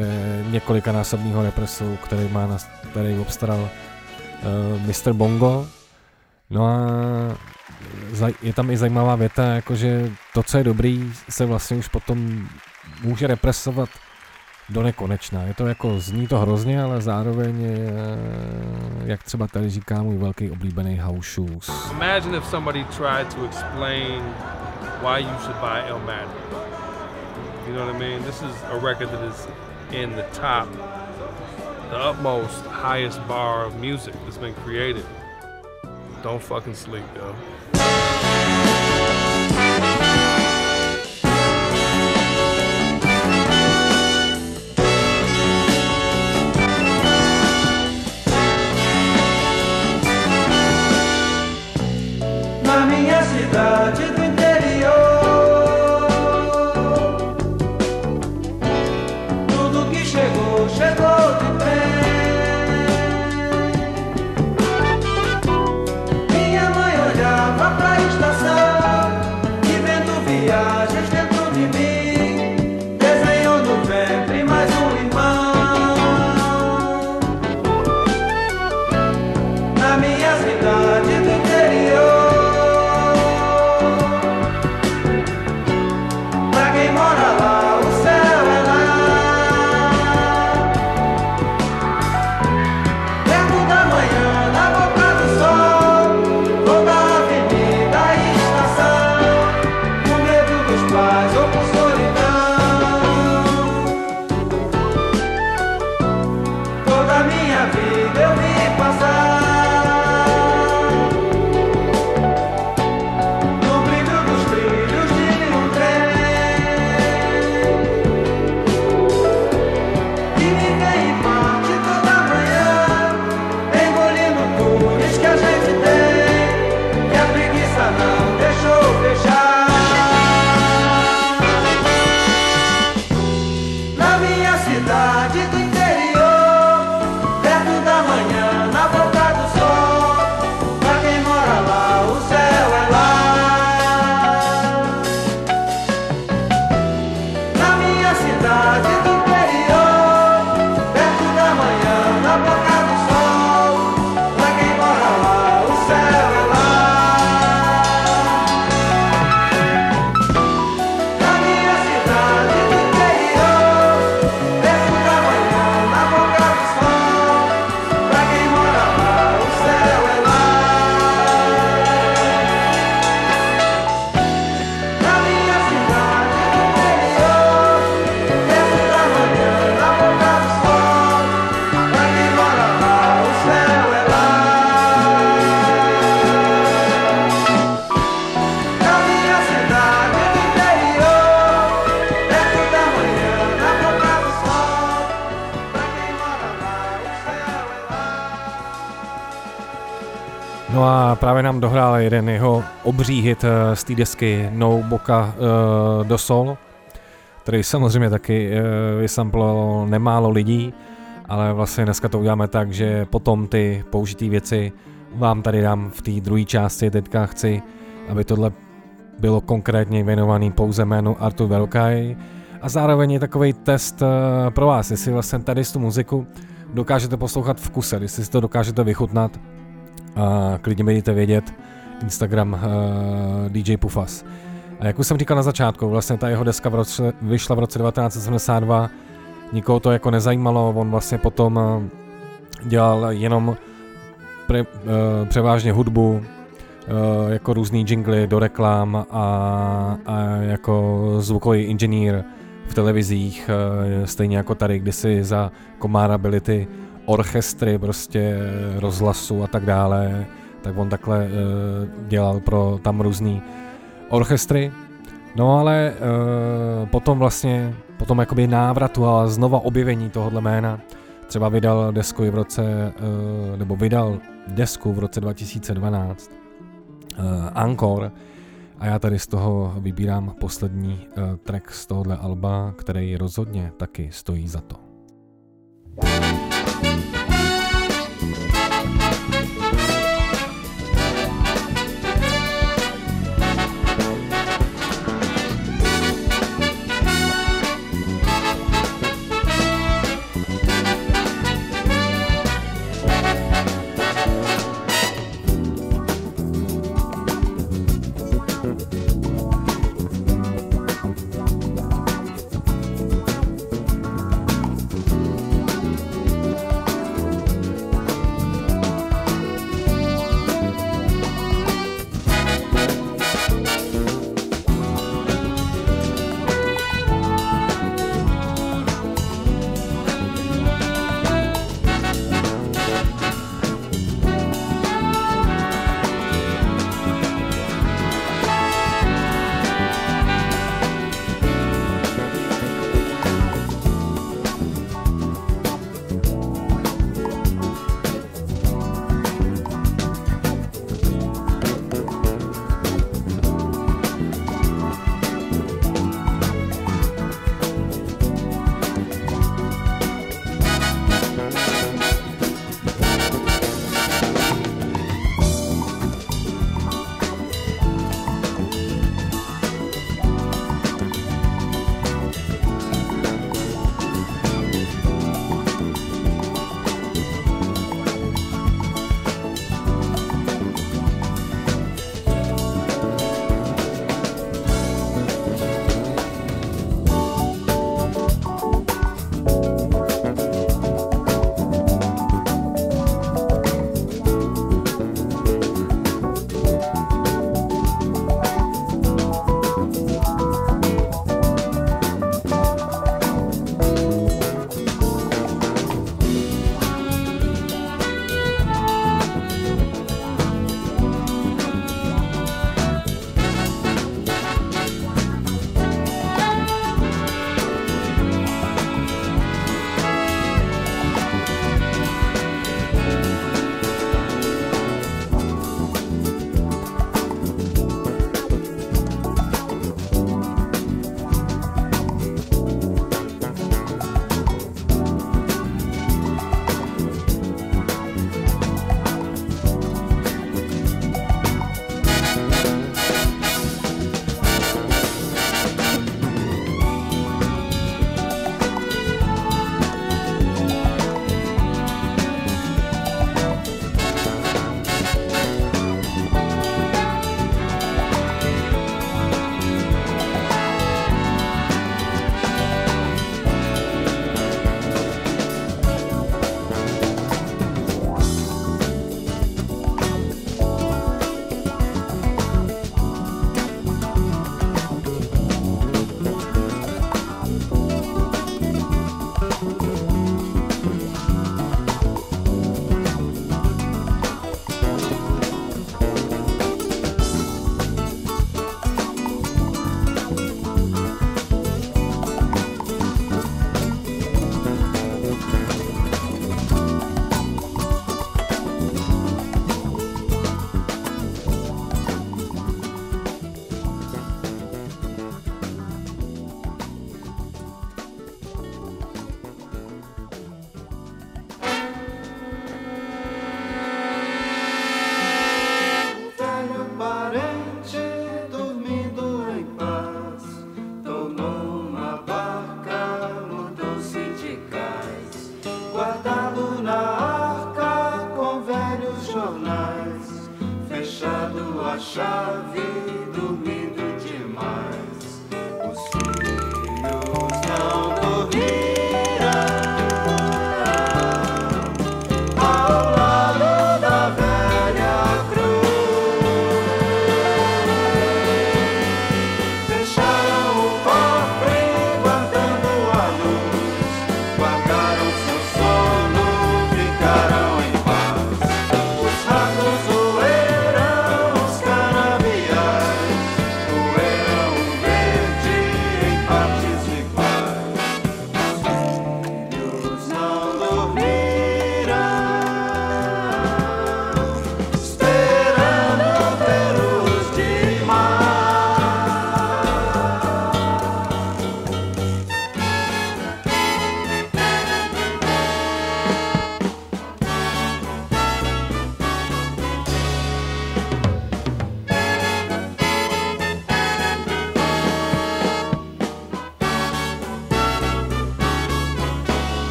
několika násobného represu, který má na, který obstaral uh, Mr. Bongo. No a je tam i zajímavá věta, jakože to, co je dobrý, se vlastně už potom může represovat do nekonečna. Je to jako, zní to hrozně, ale zároveň, je, jak třeba tady říká můj velký oblíbený house shoes.
Imagine if somebody tried to explain why you should buy. You know what I mean? This is a record that is in the top, the utmost, highest bar of music that's been created. Don't fucking sleep, yo.
Minha cidade
jeden jeho obří hit eh, z té desky No Boka uh, do Sol, který samozřejmě taky uh, vysamploval nemálo lidí, ale vlastně dneska to uděláme tak, že potom ty použitý věci vám tady dám v té druhé části, teďka chci, aby tohle bylo konkrétně věnovaný pouze jménu Artur Velkaj. A zároveň je takový test pro vás, jestli vlastně tady tu muziku dokážete poslouchat v kuse, jestli si to dokážete vychutnat. A klidně budete vědět Instagram uh, DJ Pufas. A jak už jsem říkal na začátku, vlastně ta jeho deska v roce, vyšla v roce 1972, nikoho to jako nezajímalo, on vlastně potom uh, dělal jenom pre, uh, převážně hudbu, uh, jako různý jingly do reklam a, a jako zvukový inženýr v televizích, uh, stejně jako tady kdysi za Komára byly ty orchestry prostě rozhlasu a tak dále, tak on takhle uh, dělal pro tam různý orchestry. No ale uh, potom vlastně, potom jakoby návratu a znova objevení tohohle jména, třeba vydal desku v roce, uh, nebo vydal desku v roce 2012, uh, Encore, a já tady z toho vybírám poslední track z tohohle alba, který rozhodně taky stojí za to.
Velho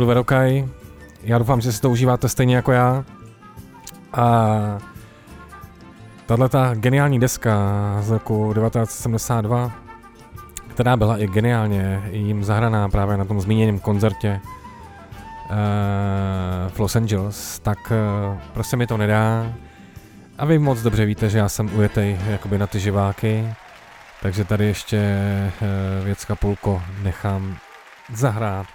Artur Verokaj. Já doufám, že si to užíváte stejně jako já. A tahle ta geniální deska z roku 1972, která byla i geniálně jim zahraná právě na tom zmíněném koncertě uh, v Los Angeles, tak uh, prostě mi to nedá. A vy moc dobře víte, že já jsem ujetej jakoby na ty živáky, takže tady ještě uh, věc kapulko nechám zahrát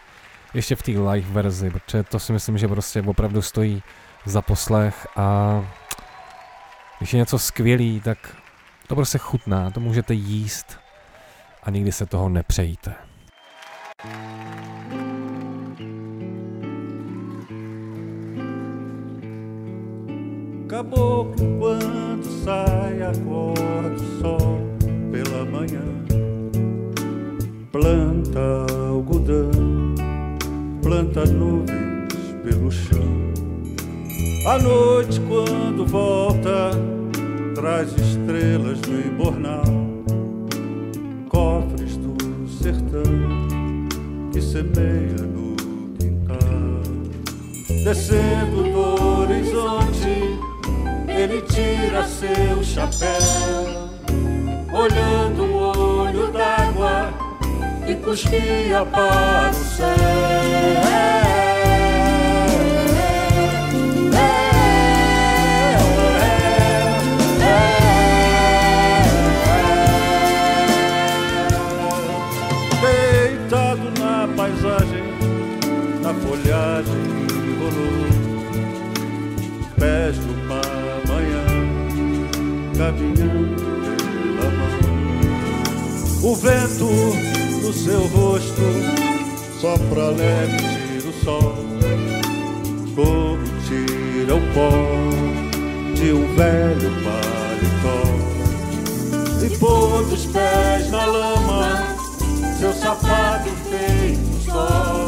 ještě v té live verzi, protože to si myslím, že prostě opravdu stojí za poslech a když je něco skvělý, tak to prostě chutná, to můžete jíst a nikdy se toho nepřejíte.
Caboclo, quando sai, acorda o sol pela manhã. Planta planta nuvens pelo chão. À noite, quando volta, traz estrelas no embornal, cofres do sertão que semeia no quintal. Descendo do horizonte, ele tira seu chapéu, olhando o olho d'água e cuspia para o céu. Na folhagem rolou, pés de uma manhã, caminhando pela mão. O vento no seu rosto sopra leve, tira o sol, como tira o pó de um velho paletó. E pôs os pés na lama, seu sapato feito só,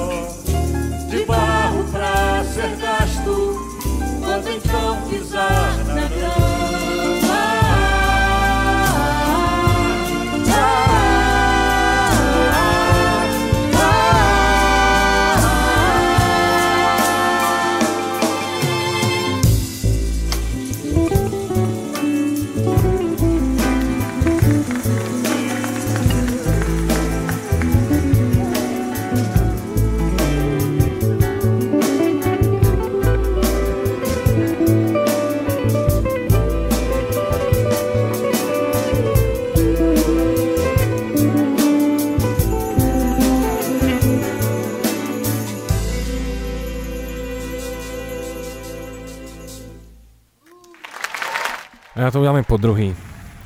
druhý.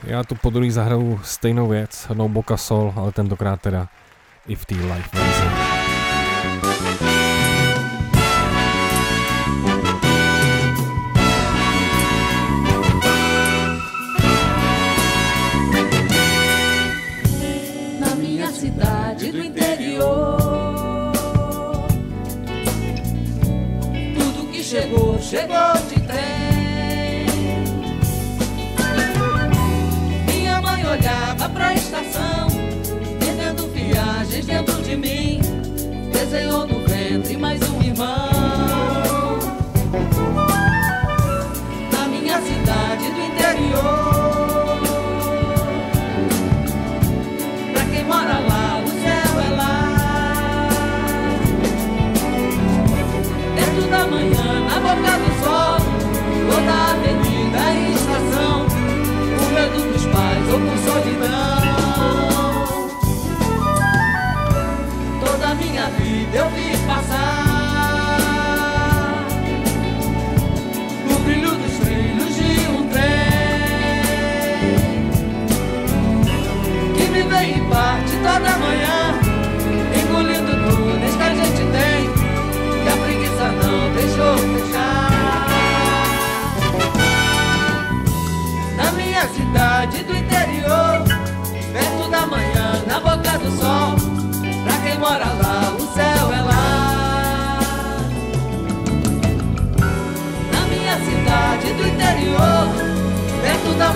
Já tu po druhý zahraju stejnou věc, No Boca Sol, ale tentokrát teda i v té live.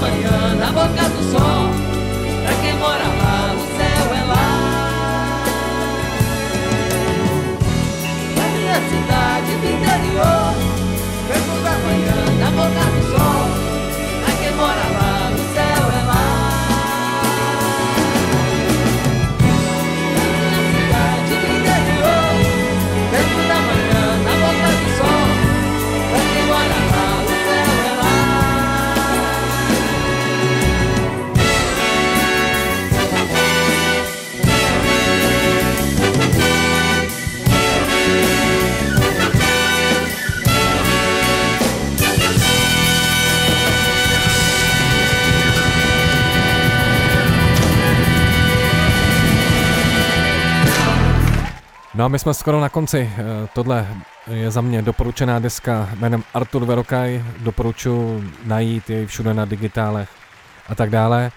manhã na boca do sol. Pra quem mora lá, o céu é lá. Na minha cidade do interior, vermos da manhã na boca do sol.
No a my jsme skoro na konci. Eh, Tohle je za mě doporučená deska jménem Artur Verokaj. Doporučuji najít jej všude na digitálech a tak dále.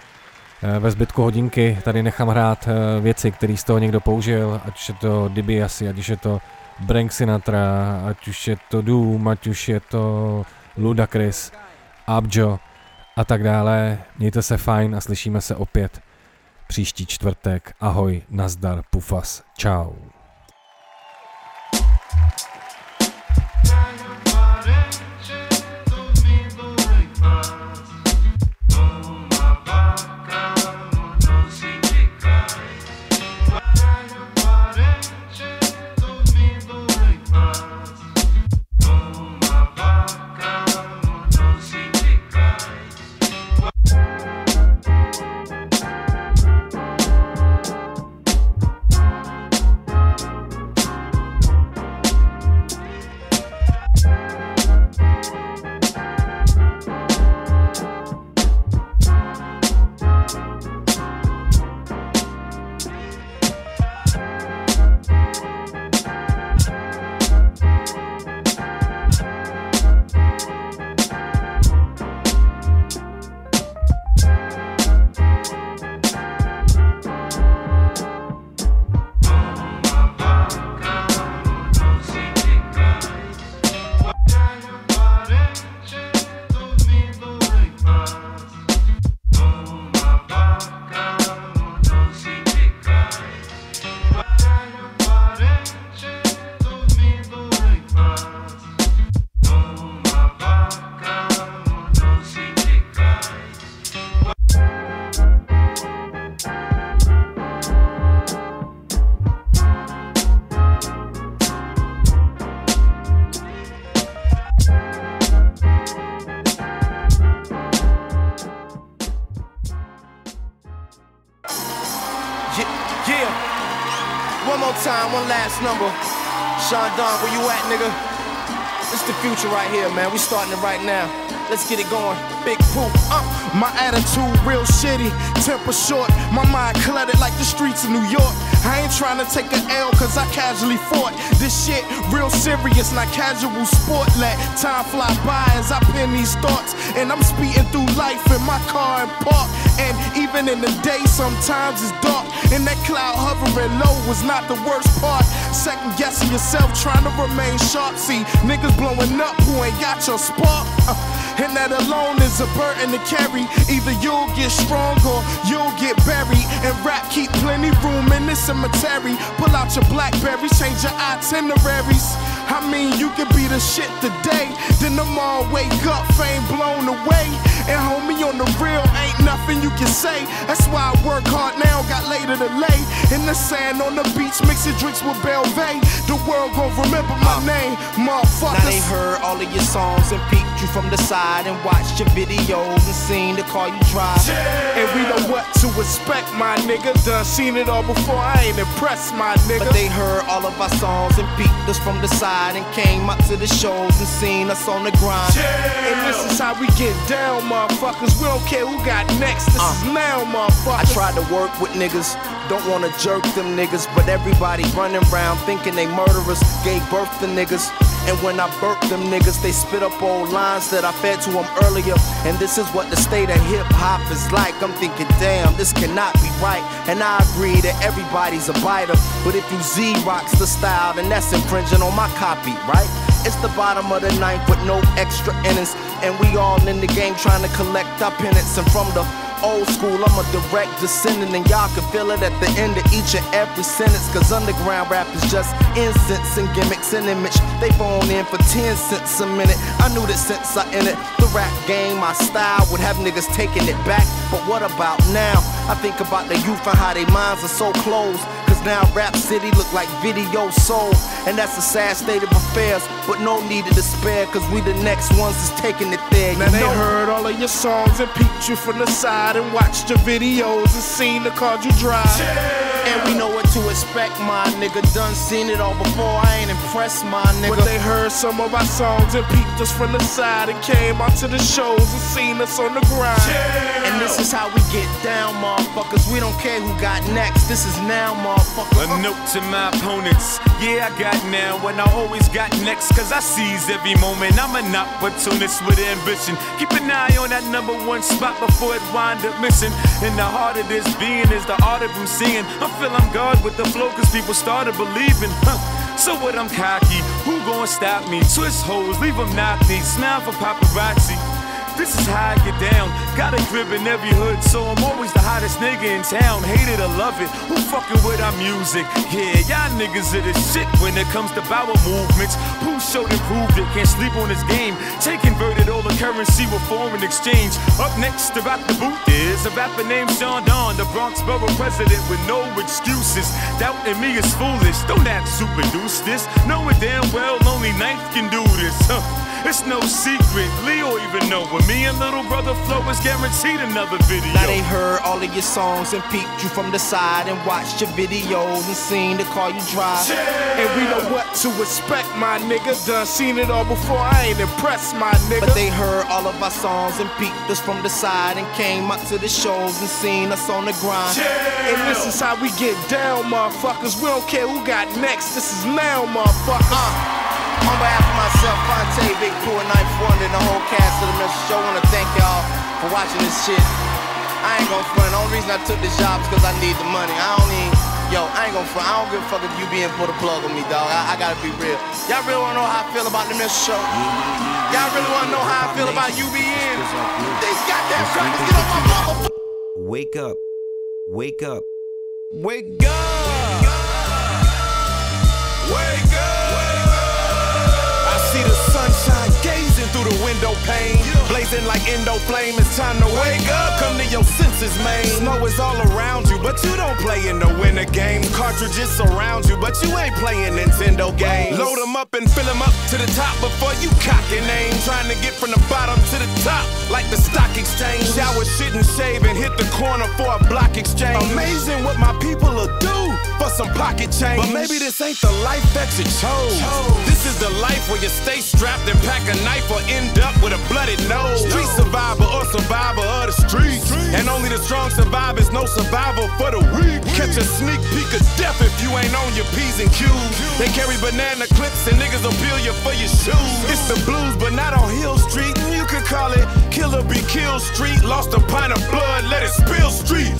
Eh, Ve zbytku hodinky tady nechám hrát eh, věci, které z toho někdo použil, ať je to DiBiase, ať už je to Brank Sinatra, ať už je to Doom, ať už je to Ludacris, Abjo a tak dále. Mějte se fajn a slyšíme se opět příští čtvrtek. Ahoj, nazdar, pufas, čau.
Right now. Let's get it going. Big Pooh.
Uh, my attitude real shitty, temper short. My mind cluttered like the streets of New York. I ain't trying to take an L cause I casually fought. This shit real serious, not casual sport. Let time fly by as I pen these thoughts. And I'm speeding through life in my car and park. And even in the day, sometimes it's dark. And that cloud hovering low was not the worst part. Second guessing yourself, trying to remain sharp. See, niggas blowing up who ain't got your spark. Uh, and that alone is a burden to carry. Either you'll get strong or you'll get buried. And rap keep plenty room in this cemetery. Pull out your blackberries, change your itineraries. I mean, you could be the shit today. Then tomorrow wake up, fame blown away. And homie, on the real, ain't nothing you can say. That's why I work hard now, got later to lay. In the sand on the beach, mixing drinks with Belvay. The world gon' remember my uh, name, motherfuckers.
Now they heard all of your songs and peeked you from the side and watched your videos and seen the car you drive.
And we know what to expect, my nigga. Done seen it all before, I ain't impressed, my nigga.
But they heard all of our songs and beat us from the side and came up to the shows and seen us on the grind.
And this is how we get down, motherfuckers. We don't care who got next. This is uh. now, motherfuckers.
I tried to work with niggas, don't wanna jerk them niggas, but everybody running around thinking they murderers gave birth to niggas. And when I burp them niggas, they spit up old lines that I fed to them earlier. And this is what the state of hip hop is like. I'm thinking, damn, this cannot be right. And I agree that everybody's a biter. But if you Z rocks the style, then that's infringing on my copy, right? It's the bottom of the ninth with no extra innings. And we all in the game trying to collect our penance. And from the old school, I'm a direct descendant. And y'all can feel it at the end of each and every sentence. Cause underground rap is just incense and gimmicks and image. They phone in for 10 cents a minute. I knew that since I entered the rap game, my style would have niggas taking it back. But what about now? I think about the youth and how their minds are so closed. Cause now Rap City look like video soul. And that's a sad state of affairs. But no need to despair, cause we the next ones is taking it there. You
Now they
know?
heard all of your songs and peeked you from the side and watched your videos and seen the cars you drive.
And we know what to expect, my nigga. Done seen it all before, I ain't impressed, my nigga. But they heard some of our songs and peeped us from the side and came out to the shows and seen us on the grind. And this is how we get down, motherfuckers. We don't care who got next. This is now, motherfucker.
A note to my opponents. Yeah, I got now when I always got next. Cause I seize every moment. I'm an opportunist with ambition. Keep an eye on that number one spot before it wind up missing. And the heart of this being is the art of seeing. I feel I'm God with the flow cause people started believing. Huh. So what I'm cocky, who gon' stop me? Twist hoes, leave them knock me, smile for paparazzi. This is how I get down. Got a grip in every hood, so I'm always the hottest nigga in town. Hate it or love it, who fucking with our music? Yeah, y'all niggas are the shit when it comes to power movements. Who showed and proved it? Can't sleep on this game. Take converted all the currency with foreign exchange. Up next, about the boot is a rapper named Sean Don, the Bronx borough president with no excuses. Doubting me is foolish. Don't act super this. Knowing damn well only ninth can do this. Huh. It's no secret, Leo even know when me and little brother Flo is guaranteed another video.
Now they heard all of your songs and peeked you from the side and watched your videos and seen the car you drive. And we know what to expect, my nigga. Done seen it all before, I ain't impressed, my nigga. But they heard all of our songs and peeked us from the side and came up to the shows and seen us on the grind. And this is how we get down, motherfuckers. We don't care who got next. This is now, motherfuckers. Uh. On behalf of myself, Phonte, Big and Knife Wonder, and the whole cast of the Minstrel Show, I wanna thank y'all for watching this shit. I ain't gon' front. The only reason I took this job is cause I need the money. I don't need, yo, I ain't gon' front. I don't give a fuck if you being put a plug on me, dog. I, I gotta be real. Y'all really wanna know how I feel about the Minstrel Show? Y'all really wanna know how I feel about UBN? These goddamn crackers, get off my motherfucker.
Wake up. Wake up.
Wake up.
Wake up! I see the sunshine gazing through the window pane. Blazing like endo flame, it's time to wake up. Come to your senses, man. Snow is all around you, but you don't play in the winter game. Cartridges surround you, but you ain't playing Nintendo games. Load them up and fill them up to the top before you cock and aim. Trying to get from the bottom to the top, like the stock exchange. Shower, shit, and shave and hit the corner for a block exchange. Amazing what my people will do for some pocket change. But maybe this ain't the life that you chose. This is the life where you stay strapped and pack a knife or end up with a bloody nose. Street survivor or survivor of the streets. And only the strong survive no survival for the weak. Catch a sneak peek of death if you ain't on your P's and Q's. They carry banana clips and niggas will peel you for your shoes. It's the blues, but not on Hill Street. You could call it Killer Be Kill Street. Lost a pint of blood, let it spill street.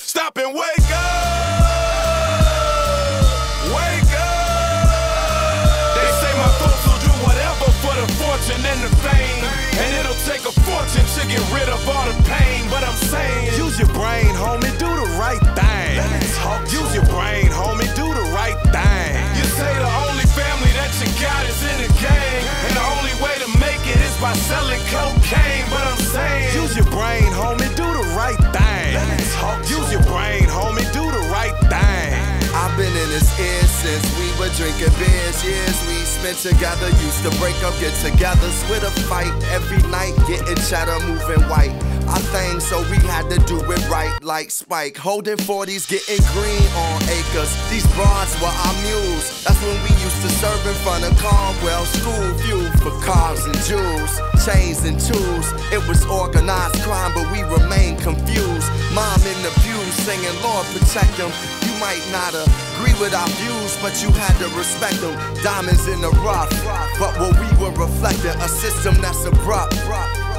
Drinking beers. Years we spent together, used to break up, get together, split a fight every night, getting cheddar, moving white. I think so we had to do it right, like Spike. Holding 40s, getting green on acres. These broads were our mules. That's when we used to serve in front of Caldwell School, fuel for cars and jewels, chains and tools. It was organized crime, but we remained confused. Mom in the pew singing, Lord protect them. Might not agree with our views, but you had to respect them. Diamonds in the rough, but what we were reflecting, a system that's abrupt.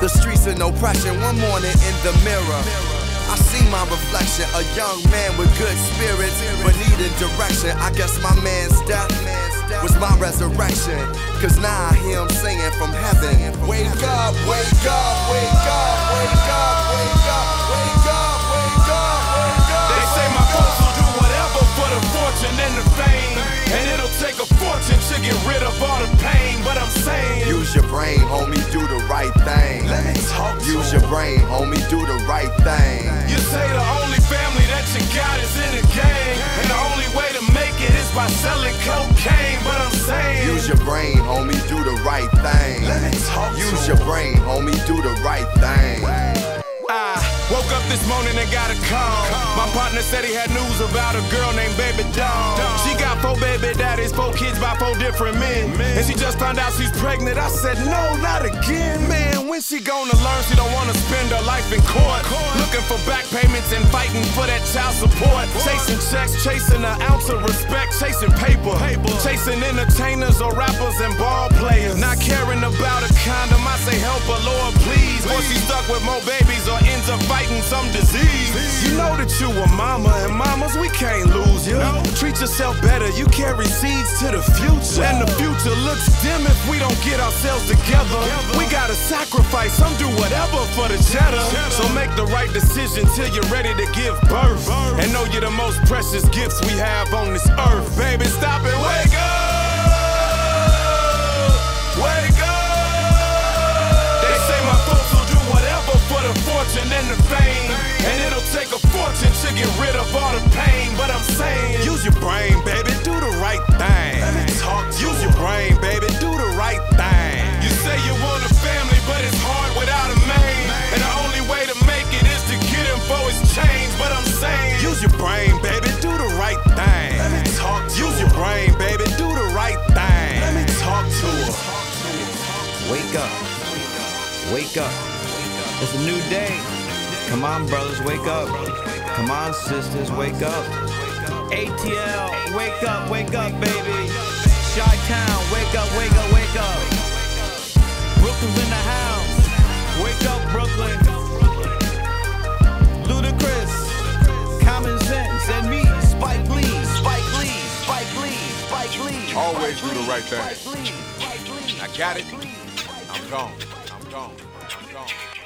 The streets in oppression, one morning in the mirror. I see my reflection, a young man with good spirits, but needing direction. I guess my man's death was my resurrection. Cause now I hear him singing from heaven. Wake up, wake up, wake up, wake up, wake up,
fortune and the fame. And it'll take a fortune to get rid of all the pain. But I'm saying,
Use your brain, homie, do the right thing. Let me talk Use your brain, homie, do the right thing.
you say the only family that you got is in the gang. And the only way to make it is by selling cocaine. But I'm saying,
Use your brain, homie, do the right thing. Let me talk Use your brain, homie, do the right thing.
I woke up this morning and got a call. My partner said he had news about a girl named Baby Doll. She got four baby daddies, four kids by four different men. And she just found out she's pregnant. I said, no, not again. Man, when she gonna learn she don't wanna spend her life in court? Looking for back payments and fighting for that child support. Chasing checks, chasing an ounce of respect, chasing paper. Chasing entertainers or rappers and ball players. Not caring about a condom, I say help her, Lord, please. Or she stuck with more babies or ends up fighting some disease. You know that you a mama, and mamas, we can't lose you. Treat yourself better, you carry seeds to the future. And the future looks dim if we don't get ourselves together. We gotta sacrifice, some do whatever for the cheddar. So make the right decision till you're ready to give birth. And know you're the most precious gifts we have on this earth. Baby, stop it, wake up! And the fame. And it'll take a fortune to get rid of all the pain. But I'm saying, use your brain, baby, do the right thing. Let me talk to use your brain, baby, do the right thing. You say you want a family, but it's hard without a man. And the only way to make it is to get him for his change. But I'm saying, use your brain, baby, do the right thing. Let me talk to Use your brain, baby, do the right thing. Let me talk to her.
Wake up. Wake up. It's a new day. Come on, brothers, wake up. Come on, sisters, wake up. ATL, wake up, wake up, baby. Chi Town, wake up, wake up, wake up. Brooklyn's in the house. Wake up, Brooklyn. Ludacris, Common Sense, and me, Spike Lee, Spike Lee, Spike Lee, Spike Lee.
Always do the right thing. I got it. I'm gone. I'm gone. I'm gone.